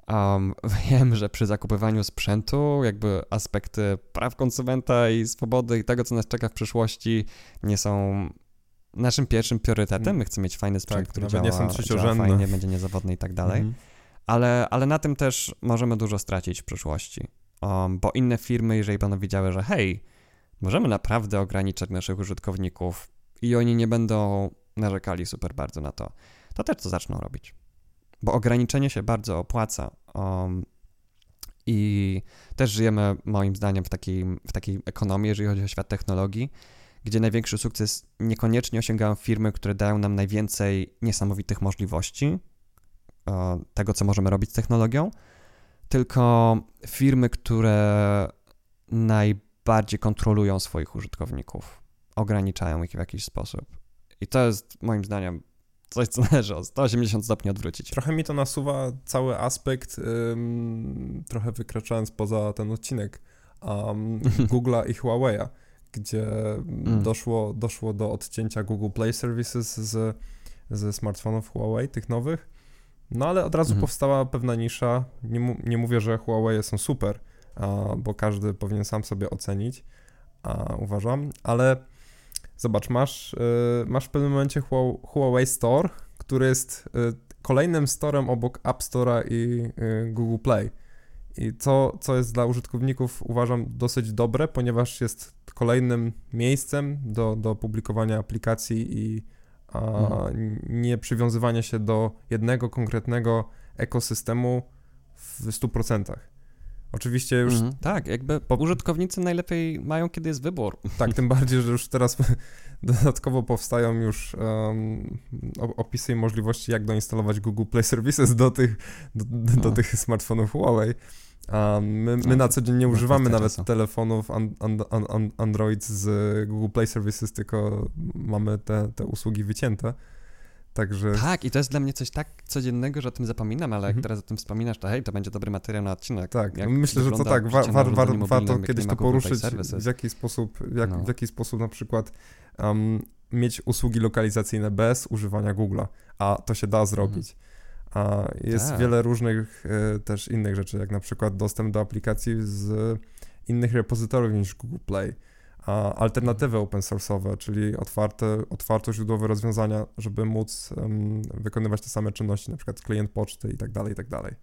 um, wiem, że przy zakupywaniu sprzętu, jakby aspekty praw konsumenta i swobody i tego, co nas czeka w przyszłości, nie są naszym pierwszym priorytetem. My chcemy mieć fajny sprzęt, tak, który działa, nie są działa fajnie, będzie niezawodny i tak dalej. Mhm ale, ale na tym też możemy dużo stracić w przyszłości. Um, bo inne firmy, jeżeli będą widziały, że hej, możemy naprawdę ograniczać naszych użytkowników i oni nie będą narzekali super bardzo na to, to też to zaczną robić. Bo ograniczenie się bardzo opłaca. Um, I też żyjemy, moim zdaniem, w takiej, w takiej ekonomii, jeżeli chodzi o świat technologii, gdzie największy sukces niekoniecznie osiągają firmy, które dają nam najwięcej niesamowitych możliwości, tego, co możemy robić z technologią, tylko firmy, które najbardziej kontrolują swoich użytkowników, ograniczają ich w jakiś sposób. I to jest moim zdaniem coś, co należy o 180 stopni odwrócić. Trochę mi to nasuwa cały aspekt, ym, trochę wykraczając poza ten odcinek, um, Google'a i Huawei'a, gdzie mm. doszło, doszło do odcięcia Google Play Services z, ze smartfonów Huawei, tych nowych, no ale od razu mhm. powstała pewna nisza. Nie, mu, nie mówię, że Huawei są super, a, bo każdy powinien sam sobie ocenić, a, uważam, ale zobacz, masz, y, masz w pewnym momencie Huawei Store, który jest y, kolejnym storem obok App Store'a i y, Google Play. I co, co jest dla użytkowników, uważam, dosyć dobre, ponieważ jest kolejnym miejscem do, do publikowania aplikacji i a mhm. nie przywiązywania się do jednego konkretnego ekosystemu w 100%. Oczywiście już. Mhm. Tak, jakby po... użytkownicy najlepiej mają, kiedy jest wybór. Tak, tym bardziej, że już teraz dodatkowo powstają już um, opisy i możliwości, jak doinstalować Google Play Services do tych, do, do no. tych smartfonów Huawei. A my, my no, na co dzień nie używamy nawet telefonów an, an, an, Android z Google Play Services, tylko mamy te, te usługi wycięte. Także... Tak, i to jest dla mnie coś tak codziennego, że o tym zapominam, ale jak mhm. teraz o tym wspominasz, to hej, to będzie dobry materiał na odcinek. Tak, no myślę, że to tak, wa war, war, warto kiedyś to poruszyć, w jaki sposób, jak, no. w jaki sposób na przykład um, mieć usługi lokalizacyjne bez używania Google'a, a to się da zrobić. Mhm. A jest tak. wiele różnych e, też innych rzeczy, jak na przykład dostęp do aplikacji z innych repozytoriów niż Google Play, a alternatywy open source'owe, czyli otwarte, otwarto źródłowe rozwiązania, żeby móc wykonywać te same czynności, na przykład klient poczty i tak dalej, i tak dalej.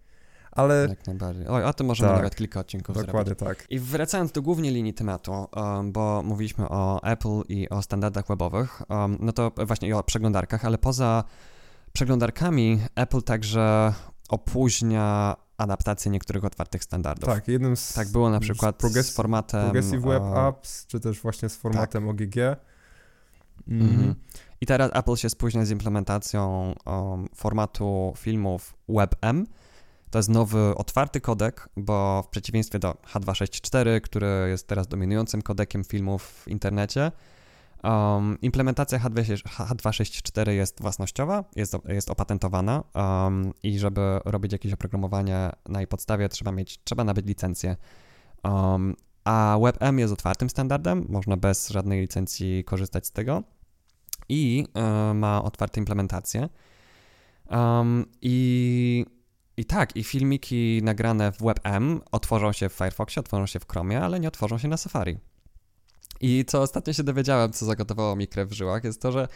Ale... Jak najbardziej. Oj, o tym możemy tak, nawet kilka odcinków Dokładnie zrobić. tak. I wracając do głównej linii tematu, um, bo mówiliśmy o Apple i o standardach webowych, um, no to właśnie i o przeglądarkach, ale poza przeglądarkami Apple także opóźnia adaptację niektórych otwartych standardów. Tak, jednym z... Tak było na przykład z, progress, z formatem... Progressive Web Apps, czy też właśnie z formatem tak. OGG. Mm. Mhm. I teraz Apple się spóźnia z implementacją um, formatu filmów WebM. To jest nowy, otwarty kodek, bo w przeciwieństwie do H264, który jest teraz dominującym kodekiem filmów w internecie, Um, implementacja H264 jest własnościowa, jest, jest opatentowana um, i żeby robić jakieś oprogramowanie na jej podstawie trzeba mieć, trzeba nabyć licencję. Um, a WebM jest otwartym standardem, można bez żadnej licencji korzystać z tego i y, ma otwarte implementacje. I, I tak, i filmiki nagrane w WebM otworzą się w Firefoxie, otworzą się w Chromie, ale nie otworzą się na Safari. I co ostatnio się dowiedziałem, co zagotowało mi krew w żyłach, jest to, że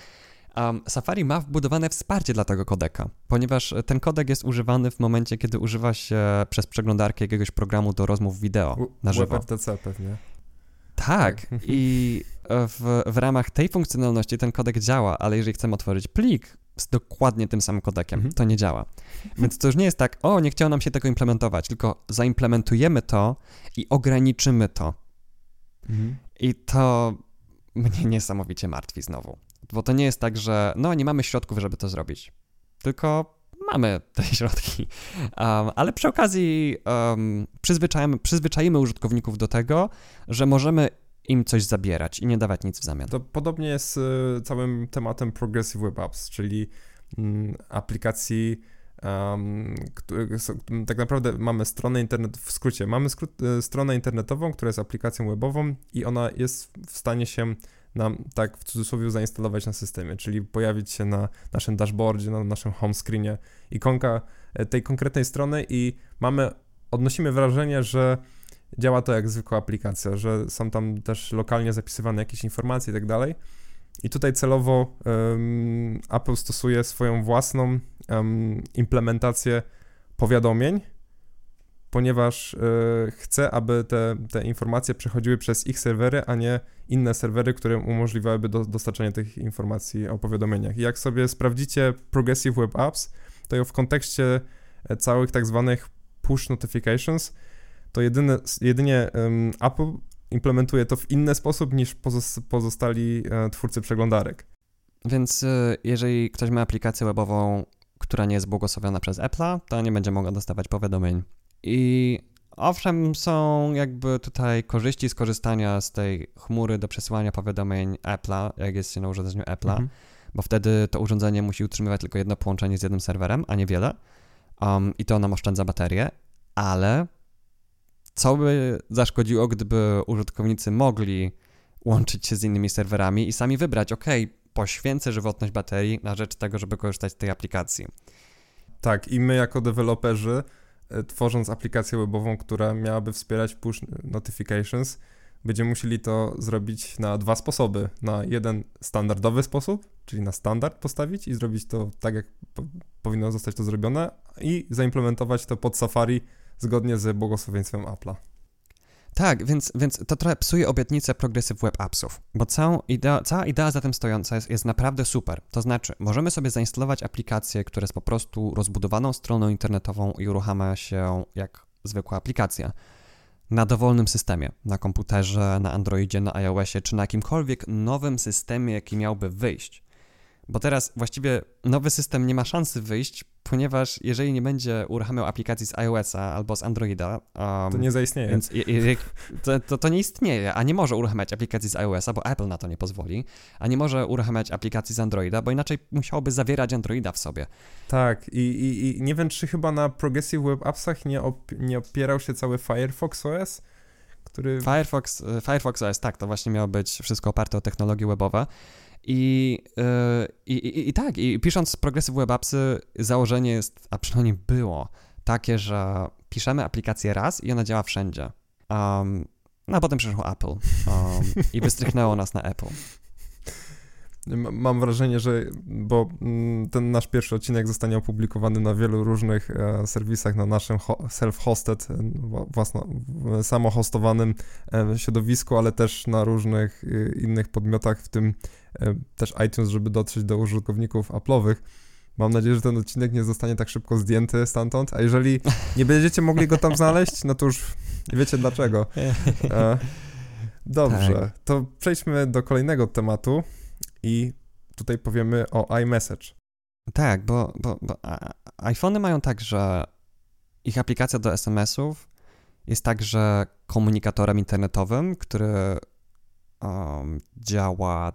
um, Safari ma wbudowane wsparcie dla tego kodeka, ponieważ ten kodek jest używany w momencie, kiedy używa się przez przeglądarkę jakiegoś programu do rozmów wideo na żywo. WebRTC pewnie. Tak, i w, w ramach tej funkcjonalności ten kodek działa, ale jeżeli chcemy otworzyć plik z dokładnie tym samym kodekiem. Mhm. To nie działa. Więc to już nie jest tak, o, nie chciało nam się tego implementować, tylko zaimplementujemy to i ograniczymy to. Mhm. I to mnie niesamowicie martwi znowu. Bo to nie jest tak, że no nie mamy środków, żeby to zrobić. Tylko mamy te środki. Um, ale przy okazji um, przyzwyczajamy, przyzwyczajimy użytkowników do tego, że możemy im coś zabierać i nie dawać nic w zamian. To podobnie jest z całym tematem Progressive Web Apps, czyli mm, aplikacji Um, tak naprawdę mamy stronę internet, w skrócie, mamy e, stronę internetową, która jest aplikacją webową i ona jest w stanie się nam tak w cudzysłowie zainstalować na systemie, czyli pojawić się na naszym dashboardzie, na naszym home screenie ikonka e, tej konkretnej strony i mamy, odnosimy wrażenie, że działa to jak zwykła aplikacja, że są tam też lokalnie zapisywane jakieś informacje i tak dalej. I tutaj celowo um, Apple stosuje swoją własną um, implementację powiadomień, ponieważ y, chce, aby te, te informacje przechodziły przez ich serwery, a nie inne serwery, które umożliwiałyby do, dostarczanie tych informacji o powiadomieniach. I jak sobie sprawdzicie Progressive Web Apps, to w kontekście e, całych tak zwanych push notifications, to jedyne, jedynie um, Apple implementuje to w inny sposób niż pozostali e, twórcy przeglądarek. Więc e, jeżeli ktoś ma aplikację webową, która nie jest błogosławiona przez Apple'a, to nie będzie mogła dostawać powiadomień. I owszem, są jakby tutaj korzyści z korzystania z tej chmury do przesyłania powiadomień Apple'a, jak jest się na urządzeniu Apple'a, mhm. bo wtedy to urządzenie musi utrzymywać tylko jedno połączenie z jednym serwerem, a nie wiele. Um, I to nam oszczędza baterię, ale co by zaszkodziło, gdyby użytkownicy mogli łączyć się z innymi serwerami i sami wybrać, ok, poświęcę żywotność baterii na rzecz tego, żeby korzystać z tej aplikacji. Tak, i my jako deweloperzy, e, tworząc aplikację webową, która miałaby wspierać push notifications, będziemy musieli to zrobić na dwa sposoby. Na jeden standardowy sposób, czyli na standard postawić i zrobić to tak, jak po powinno zostać to zrobione, i zaimplementować to pod Safari zgodnie z błogosławieństwem Apple'a. Tak, więc, więc to trochę psuje obietnicę Progressive Web Appsów, bo całą idea, cała idea za tym stojąca jest, jest naprawdę super. To znaczy, możemy sobie zainstalować aplikację, która jest po prostu rozbudowaną stroną internetową i uruchamia się jak zwykła aplikacja na dowolnym systemie, na komputerze, na Androidzie, na iOSie, czy na jakimkolwiek nowym systemie, jaki miałby wyjść. Bo teraz właściwie nowy system nie ma szansy wyjść, ponieważ jeżeli nie będzie uruchamiał aplikacji z iOS-a albo z Androida, um, to nie zaistnieje. Więc to, to, to, nie istnieje, a nie może uruchamiać aplikacji z iOS-a, bo Apple na to nie pozwoli, a nie może uruchamiać aplikacji z Androida, bo inaczej musiałoby zawierać Androida w sobie. Tak, i, i, i nie wiem, czy chyba na Progressive Web Appsach nie, op, nie opierał się cały Firefox OS, który... Firefox, Firefox OS, tak, to właśnie miało być wszystko oparte o technologie webowe. I, yy, i, i, tak, i pisząc Progressive Web Appsy, założenie jest, a przynajmniej było, takie, że piszemy aplikację raz i ona działa wszędzie. Um, no a potem przyszło Apple um, i wystrychnęło nas na Apple. Mam wrażenie, że bo mm, ten nasz pierwszy odcinek zostanie opublikowany na wielu różnych e, serwisach, na naszym self-hosted, e, własno, samohostowanym e, środowisku, ale też na różnych innych podmiotach, w tym też iTunes, żeby dotrzeć do użytkowników Apple'owych. Mam nadzieję, że ten odcinek nie zostanie tak szybko zdjęty stamtąd, a jeżeli nie będziecie mogli go tam znaleźć, no to już wiecie dlaczego. Dobrze, tak. to przejdźmy do kolejnego tematu i tutaj powiemy o iMessage. Tak, bo, bo, bo iPhony mają tak, że ich aplikacja do SMS-ów jest także komunikatorem internetowym, który um, działa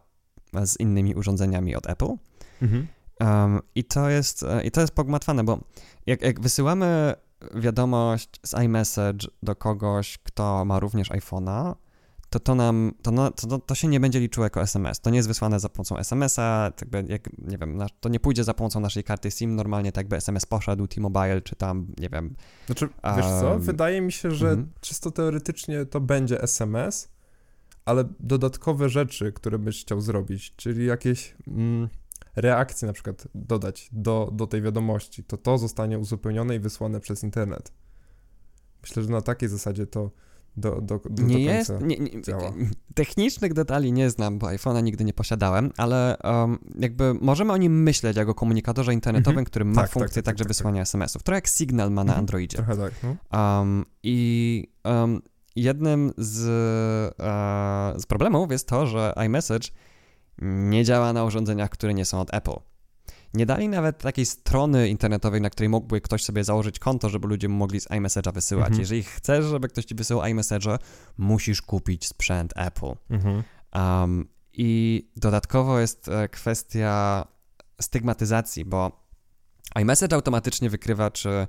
z innymi urządzeniami od Apple. Mhm. Um, I to jest i to jest pogmatwane, bo jak, jak wysyłamy wiadomość z iMessage do kogoś, kto ma również iPhone'a, to to nam, to, to, to się nie będzie liczyło jako SMS. To nie jest wysłane za pomocą SMS-a, tak jak, nie wiem, to nie pójdzie za pomocą naszej karty SIM normalnie, tak jakby SMS poszedł, T-Mobile, czy tam, nie wiem. Znaczy, wiesz co, wydaje mi się, że mhm. czysto teoretycznie to będzie SMS, ale dodatkowe rzeczy, które byś chciał zrobić, czyli jakieś mm, reakcje na przykład dodać do, do tej wiadomości, to to zostanie uzupełnione i wysłane przez internet. Myślę, że na takiej zasadzie to do, do, do nie jest. Nie, nie, działa. Technicznych detali nie znam, bo iPhone'a nigdy nie posiadałem, ale um, jakby możemy o nim myśleć jako komunikatorze internetowym, Mhm. który ma Tak, tak, funkcję tak, tak, także tak, wysyłania SMS-ów. Trochę jak Signal ma na Mhm. Androidzie. Trochę tak, no. Um, I um, jednym z, e, z problemów jest to, że iMessage nie działa na urządzeniach, które nie są od Apple. Nie dali nawet takiej strony internetowej, na której mógłby ktoś sobie założyć konto, żeby ludzie mogli z iMessage'a wysyłać. Mhm. Jeżeli chcesz, żeby ktoś ci wysyłał iMessage'a, musisz kupić sprzęt Apple. Mhm. Um, I dodatkowo jest e, kwestia stygmatyzacji, bo iMessage automatycznie wykrywa, czy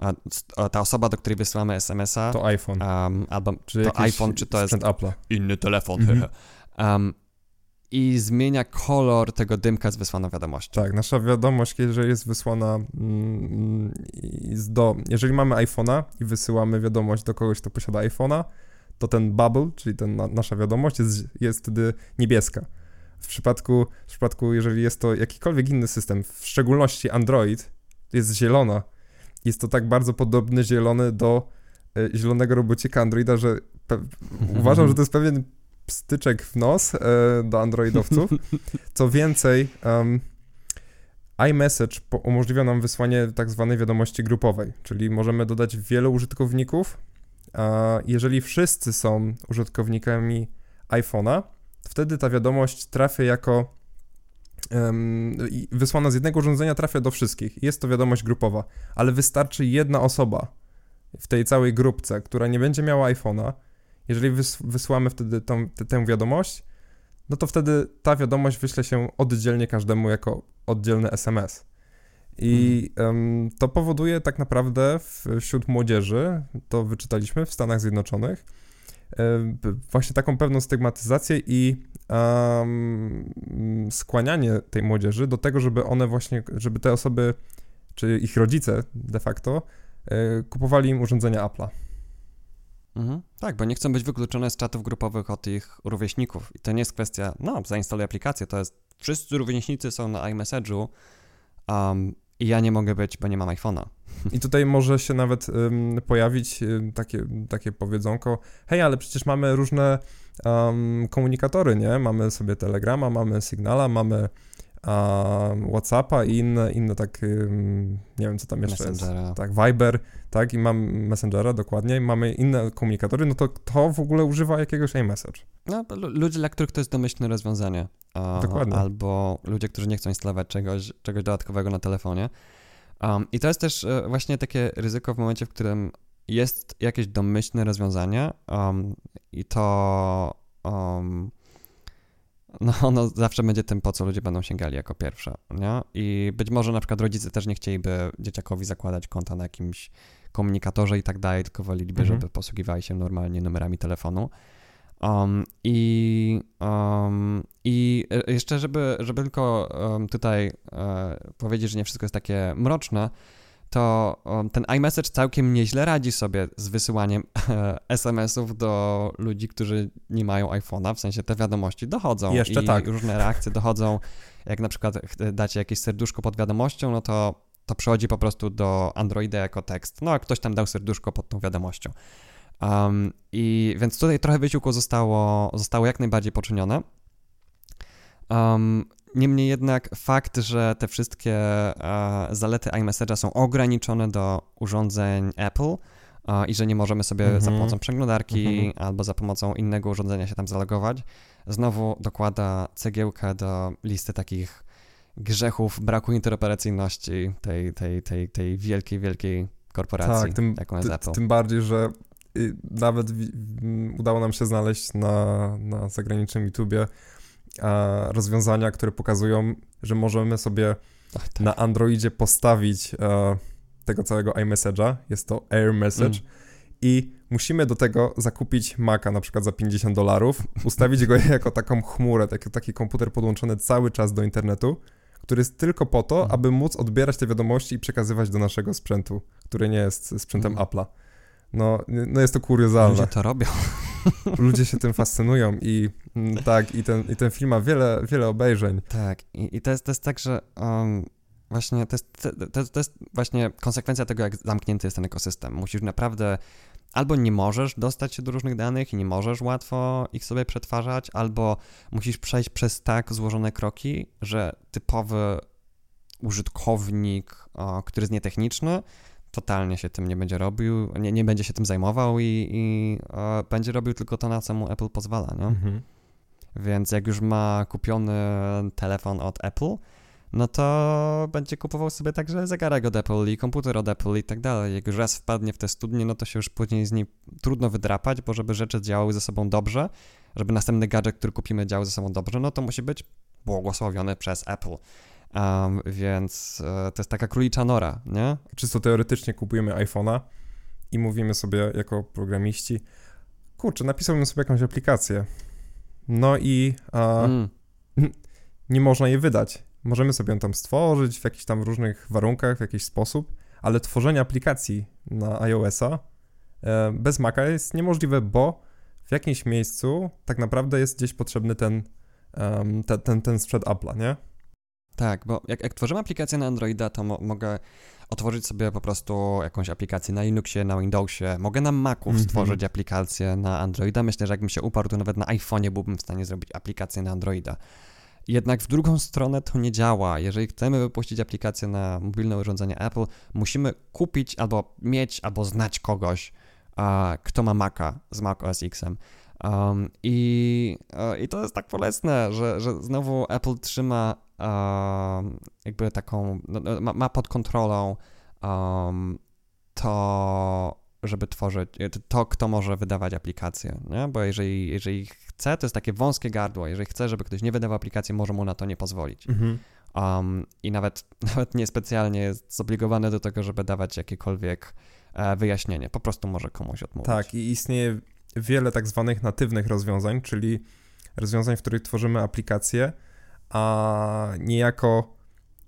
a, s- a ta osoba, do której wysyłamy SMS-a, To iPhone. um, albo Czy to iPhone, czy to jest Apple'a. inny telefon, Mhm. um, i zmienia kolor tego dymka z wysłaną wiadomością. Tak, nasza wiadomość, jeżeli jest wysłana mm, z- do... Jeżeli mamy iPhone'a i wysyłamy wiadomość do kogoś, kto posiada iPhone'a, to ten bubble, czyli ten, na, nasza wiadomość jest, jest wtedy niebieska. W przypadku, w przypadku, jeżeli jest to jakikolwiek inny system, w szczególności Android, jest zielona. Jest to tak bardzo podobny zielony do e, zielonego robocika Androida, że uważam, że to jest pewien styczek w nos e, do androidowców. Co więcej, um, iMessage umożliwia nam wysłanie tak zwanej wiadomości grupowej, czyli możemy dodać wielu użytkowników. A jeżeli wszyscy są użytkownikami iPhone'a, wtedy ta wiadomość trafia jako wysłana z jednego urządzenia trafia do wszystkich. Jest to wiadomość grupowa, ale wystarczy jedna osoba w tej całej grupce, która nie będzie miała iPhone'a. Jeżeli wys- wysłamy wtedy tą, tę- wiadomość, no to wtedy ta wiadomość wyśle się oddzielnie każdemu jako oddzielny SMS. I em, to powoduje tak naprawdę wśród młodzieży, to wyczytaliśmy w Stanach Zjednoczonych, p- właśnie taką pewną stygmatyzację i em, skłanianie tej młodzieży do tego, żeby one właśnie, żeby te osoby, czy ich rodzice de facto, e, kupowali im urządzenia Apple'a. Mhm. Tak, bo nie chcą być wykluczone z czatów grupowych od ich rówieśników. I to nie jest kwestia, no, zainstaluj aplikację, to jest, wszyscy rówieśnicy są na iMessage'u um, i ja nie mogę być, bo nie mam iPhone'a. I tutaj może się nawet ym, pojawić takie, takie powiedzonko, hej, ale przecież mamy różne ym, komunikatory, nie? Mamy sobie Telegrama, mamy Signala, mamy um, Whatsappa i inne, inne tak, ym, nie wiem co tam jeszcze Messengera. jest. Tak, Viber, tak, i mam Messengera dokładnie, i mamy inne komunikatory, no to to w ogóle używa jakiegoś iMessage. No, lu- ludzie, dla których to jest domyślne rozwiązanie. Dokładnie. Albo ludzie, którzy nie chcą instalować czegoś, czegoś dodatkowego na telefonie. Um, I to jest też e, właśnie takie ryzyko w momencie, w którym jest jakieś domyślne rozwiązanie um, i to um, no ono zawsze będzie tym, po co ludzie będą sięgali jako pierwsze, nie? I być może na przykład rodzice też nie chcieliby dzieciakowi zakładać konta na jakimś komunikatorze i tak dalej, tylko woleliby, Mhm. żeby posługiwali się normalnie numerami telefonu. Um, I um, i e, jeszcze, żeby, żeby tylko um, tutaj e, powiedzieć, że nie wszystko jest takie mroczne, to ten iMessage całkiem nieźle radzi sobie z wysyłaniem e, SMS-ów do ludzi, którzy nie mają iPhone'a, w sensie te wiadomości dochodzą Jeszcze i tak. różne reakcje dochodzą. Jak na przykład dacie jakieś serduszko pod wiadomością, no to to przychodzi po prostu do Androida jako tekst. No, a ktoś tam dał serduszko pod tą wiadomością. Um, I więc tutaj trochę wysiłku zostało, zostało jak najbardziej poczynione. Um, niemniej jednak fakt, że te wszystkie e, zalety iMessage'a są ograniczone do urządzeń Apple e, i że nie możemy sobie za Mhm. pomocą przeglądarki Mhm. albo za pomocą innego urządzenia się tam zalogować, znowu dokłada cegiełkę do listy takich grzechów braku interoperacyjności tej, tej, tej, tej wielkiej, wielkiej korporacji, Tak, tym, jaką jest Apple. tym bardziej, że y, nawet wi- m, udało nam się znaleźć na, na zagranicznym YouTubie rozwiązania, które pokazują, że możemy sobie Ach, tak. na Androidzie postawić e, tego całego iMessage'a, jest to Air Message Mm. i musimy do tego zakupić Maca na przykład za 50 dolarów, ustawić go jako taką chmurę, taki, taki komputer podłączony cały czas do internetu, który jest tylko po to, Mhm. aby móc odbierać te wiadomości i przekazywać do naszego sprzętu, który nie jest sprzętem Mhm. Apple'a. No, no jest to kuriozalne. Ludzie to robią. Ludzie się tym fascynują i mm, tak, i ten, i ten film ma wiele, wiele obejrzeń. Tak, i, i to, jest, to jest tak, że um, właśnie to jest, to, to, to jest właśnie konsekwencja tego, jak zamknięty jest ten ekosystem. Musisz naprawdę albo nie możesz dostać się do różnych danych i nie możesz łatwo ich sobie przetwarzać, albo musisz przejść przez tak złożone kroki, że typowy użytkownik, który jest nietechniczny, totalnie się tym nie będzie robił, nie, nie będzie się tym zajmował i, i będzie robił tylko to, na co mu Apple pozwala, nie? Mhm. Więc jak już ma kupiony telefon od Apple, no to będzie kupował sobie także zegarek od Apple i komputer od Apple i tak dalej. Jak już raz wpadnie w te studnie, no to się już później z niej trudno wydrapać, bo żeby rzeczy działały ze sobą dobrze, żeby następny gadżet, który kupimy, działał ze sobą dobrze, no to musi być błogosławiony przez Apple. Um, więc e, to jest taka królicza nora, nie? Czysto teoretycznie kupujemy iPhone'a i mówimy sobie jako programiści, kurczę, napisałbym sobie jakąś aplikację. No i a, mm. nie można jej wydać. Możemy sobie ją tam stworzyć w jakichś tam różnych warunkach, w jakiś sposób, ale tworzenie aplikacji na iOS-a e, bez Maca jest niemożliwe, bo w jakimś miejscu tak naprawdę jest gdzieś potrzebny ten, um, ten, ten, ten sprzęt Apple'a, nie? Tak, bo jak, jak tworzymy aplikację na Androida, to mo mogę otworzyć sobie po prostu jakąś aplikację na Linuxie, na Windowsie, mogę na Macu mm -hmm. stworzyć aplikację na Androida. Myślę, że jakbym się uparł, to nawet na iPhone'ie byłbym w stanie zrobić aplikację na Androida. Jednak w drugą stronę to nie działa. Jeżeli chcemy wypuścić aplikację na mobilne urządzenie Apple, musimy kupić albo mieć, albo znać kogoś, kto ma Maca z Mac OS X-em. Um, i, I to jest tak bolesne, że, że znowu Apple trzyma um, jakby taką, no, no, ma, ma, pod kontrolą um, to, żeby tworzyć, to kto może wydawać aplikacje, nie? bo jeżeli, jeżeli chce, to jest takie wąskie gardło, jeżeli chce, żeby ktoś nie wydawał aplikacji, może mu na to nie pozwolić. Mhm. I nawet, nawet niespecjalnie jest zobligowany do tego, żeby dawać jakiekolwiek e, wyjaśnienie. Po prostu może komuś odmówić. Tak, i istnieje wiele tak zwanych natywnych rozwiązań, czyli rozwiązań, w których tworzymy aplikację, a niejako,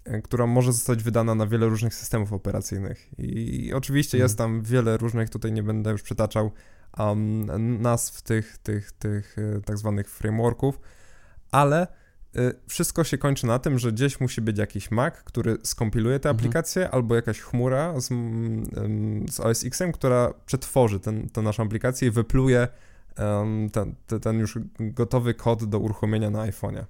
e, która może zostać wydana na wiele różnych systemów operacyjnych. I oczywiście mhm. jest tam wiele różnych, tutaj nie będę już przytaczał um, nazw tych, tych, tych e, tak zwanych frameworków, ale wszystko się kończy na tym, że gdzieś musi być jakiś Mac, który skompiluje tę mhm. aplikację, albo jakaś chmura z, z OS X-em, która przetworzy ten, tę naszą aplikację i wypluje um, ten, ten, już gotowy kod do uruchomienia na iPhone'ie.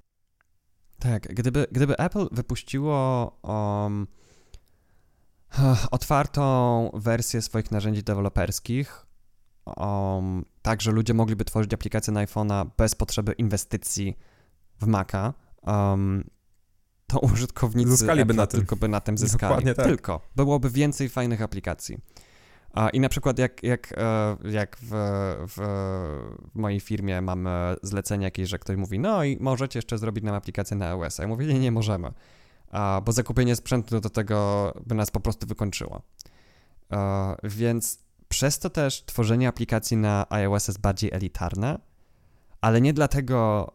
Tak, gdyby, gdyby Apple wypuściło um, otwartą wersję swoich narzędzi deweloperskich, um, tak, że ludzie mogliby tworzyć aplikacje na iPhone'a bez potrzeby inwestycji w Maca, um, to użytkownicy zyskaliby na tym. tylko by na tym zyskali. Dokładnie tak. Tylko. Byłoby więcej fajnych aplikacji. I na przykład jak, jak, e, jak w, w, w, mojej firmie mamy zlecenie jakieś, że ktoś mówi, no i możecie jeszcze zrobić nam aplikację na iOS. Ja mówię, nie, nie możemy, bo zakupienie sprzętu do tego by nas po prostu wykończyło. Więc przez to też tworzenie aplikacji na iOS jest bardziej elitarne, ale nie dlatego,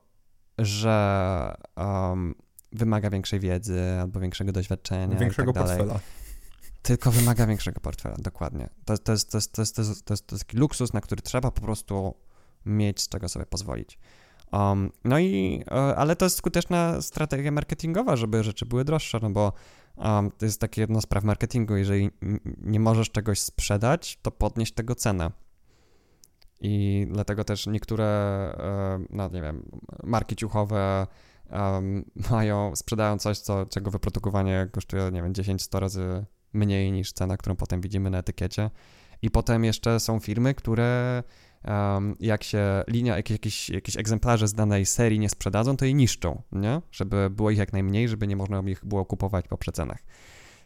że um, wymaga większej wiedzy albo większego doświadczenia. Większego tak portfela. Tylko wymaga większego portfela, dokładnie. To, to, jest, to, jest, to, jest, to, jest, to, jest, to jest taki luksus, na który trzeba po prostu mieć z czego sobie pozwolić. Um, no i, e, ale to jest skuteczna strategia marketingowa, żeby rzeczy były droższe, no bo um, to jest takie jedno z praw marketingu. Jeżeli nie możesz czegoś sprzedać, to podnieść tego cenę. I dlatego też niektóre, no nie wiem, marki ciuchowe mają, sprzedają coś, co, czego wyprodukowanie kosztuje, nie wiem, 10-100 razy mniej niż cena, którą potem widzimy na etykiecie. I potem jeszcze są firmy, które jak się linia, jakieś, jakieś, jakieś egzemplarze z danej serii nie sprzedadzą, to je niszczą, nie? Żeby było ich jak najmniej, żeby nie można ich było kupować po przecenach.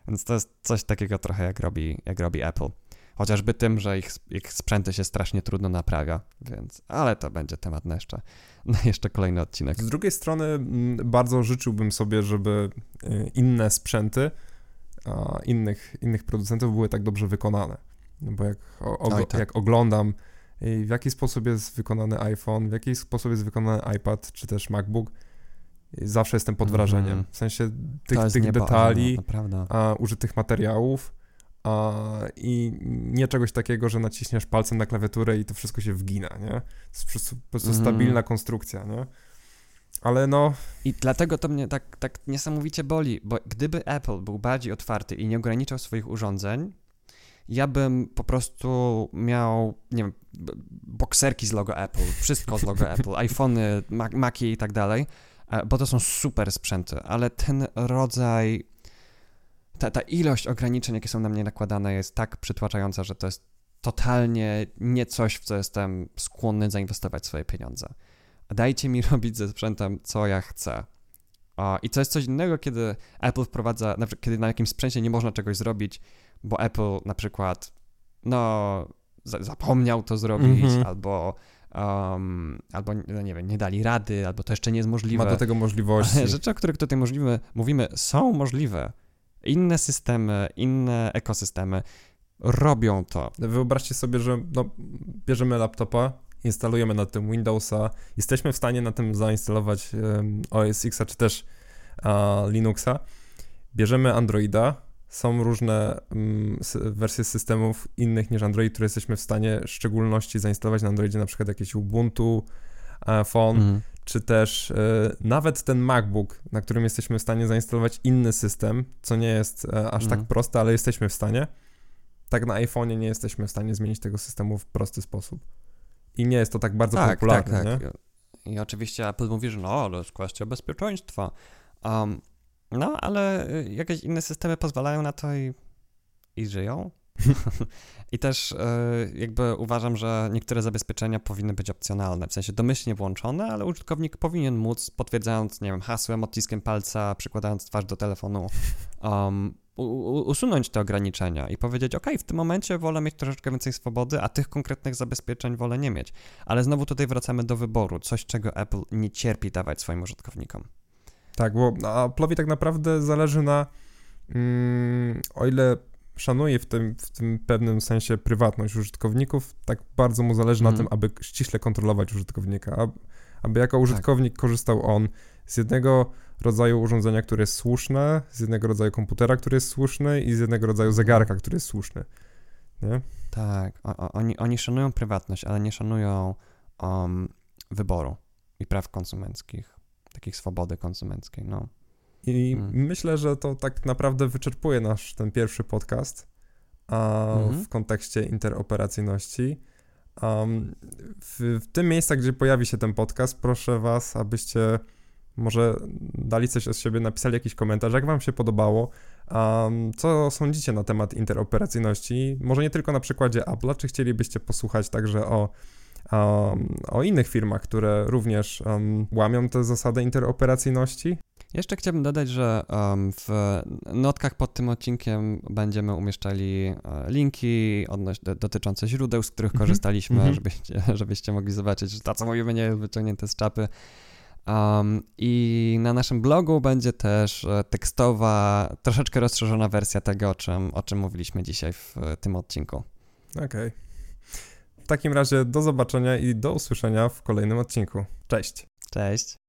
Więc to jest coś takiego trochę jak robi, jak robi Apple. Chociażby tym, że ich, ich sprzęty się strasznie trudno naprawia, więc, ale to będzie temat na jeszcze, na jeszcze kolejny odcinek. Z drugiej strony bardzo życzyłbym sobie, żeby y, inne sprzęty innych, innych producentów były tak dobrze wykonane. Bo jak, o, tak. jak oglądam, w jaki sposób jest wykonany iPhone, w jaki sposób jest wykonany iPad czy też MacBook, zawsze jestem pod wrażeniem. Mm. W sensie tych, tych detali, a, użytych materiałów i nie czegoś takiego, że naciśniesz palcem na klawiaturę i to wszystko się wgina, nie? To jest po prostu mm. stabilna konstrukcja, nie? Ale no. I dlatego to mnie tak, tak niesamowicie boli, bo gdyby Apple był bardziej otwarty i nie ograniczał swoich urządzeń, ja bym po prostu miał, nie wiem, bokserki z logo Apple, wszystko z logo Apple, iPhony, Maci i tak dalej, e, bo to są super sprzęty, ale ten rodzaj, ta, ta ilość ograniczeń, jakie są na mnie nakładane, jest tak przytłaczająca, że to jest totalnie nie coś, w co jestem skłonny zainwestować swoje pieniądze. Dajcie mi robić ze sprzętem, co ja chcę. I to jest coś innego, kiedy Apple wprowadza, na przykład, kiedy na jakimś sprzęcie nie można czegoś zrobić, bo Apple na przykład, no, zapomniał to zrobić, mm -hmm. albo, um, albo, no nie wiem, nie dali rady, albo to jeszcze nie jest możliwe. Ma do tego możliwości. Ale rzeczy, o których tutaj możliwe, mówimy, są możliwe. Inne systemy, inne ekosystemy robią to. Wyobraźcie sobie, że no, bierzemy laptopa, instalujemy na tym Windowsa, jesteśmy w stanie na tym zainstalować um, OS X czy też Linuxa. Bierzemy Androida, są różne um, wersje systemów innych niż Android, które jesteśmy w stanie w szczególności zainstalować na Androidzie, na przykład jakieś Ubuntu, uh, Phone, mm. Czy też uh, nawet ten MacBook, na którym jesteśmy w stanie zainstalować inny system, co nie jest uh, aż tak mhm. proste, ale jesteśmy w stanie. Tak na iPhone'ie nie jesteśmy w stanie zmienić tego systemu w prosty sposób. I nie jest to tak bardzo tak, popularne, tak, tak. I oczywiście Apple mówi, że no, to jest kwestia bezpieczeństwa. Um, no, ale y, jakieś inne systemy pozwalają na to i, i żyją. I też y, jakby uważam, że niektóre zabezpieczenia powinny być opcjonalne, w sensie domyślnie włączone, ale użytkownik powinien móc, potwierdzając, nie wiem, hasłem, odciskiem palca, przykładając twarz do telefonu, um, usunąć te ograniczenia i powiedzieć, ok, w tym momencie wolę mieć troszeczkę więcej swobody, a tych konkretnych zabezpieczeń wolę nie mieć. Ale znowu tutaj wracamy do wyboru, coś czego Apple nie cierpi dawać swoim użytkownikom. Tak, bo Apple'owi tak naprawdę zależy na, mm, o ile szanuje w tym, w tym pewnym sensie prywatność użytkowników, tak bardzo mu zależy mm. na mhm. tym, aby ściśle kontrolować użytkownika, aby jako tak. użytkownik tak. korzystał on z jednego rodzaju urządzenia, które jest słuszne, z jednego rodzaju komputera, który jest słuszny i z jednego rodzaju zegarka, który jest słuszny. Nie? Tak, o, oni, oni szanują prywatność, ale nie szanują um, wyboru i praw konsumenckich, takich swobody konsumenckiej, no. I hmm. myślę, że to tak naprawdę wyczerpuje nasz ten pierwszy podcast a, hmm. w kontekście interoperacyjności. Um, w, w tym miejscu, gdzie pojawi się ten podcast, proszę Was, abyście może dali coś od siebie, napisali jakiś komentarz, jak wam się podobało, um, co sądzicie na temat interoperacyjności, może nie tylko na przykładzie Apple'a, czy chcielibyście posłuchać także o, um, o innych firmach, które również um, łamią te zasady interoperacyjności? Jeszcze chciałbym dodać, że w notkach pod tym odcinkiem będziemy umieszczali e, linki odnoś- dotyczące źródeł, z których mm-hmm. korzystaliśmy, mm-hmm. żebyście, żebyście mogli zobaczyć, że to, co mówimy, nie jest wyciągnięte z czapy. Um, I na naszym blogu będzie też e, tekstowa, troszeczkę rozszerzona wersja tego, o czym, o czym mówiliśmy dzisiaj w e, tym odcinku. Okej. Okay. W takim razie do zobaczenia i do usłyszenia w kolejnym odcinku. Cześć. Cześć.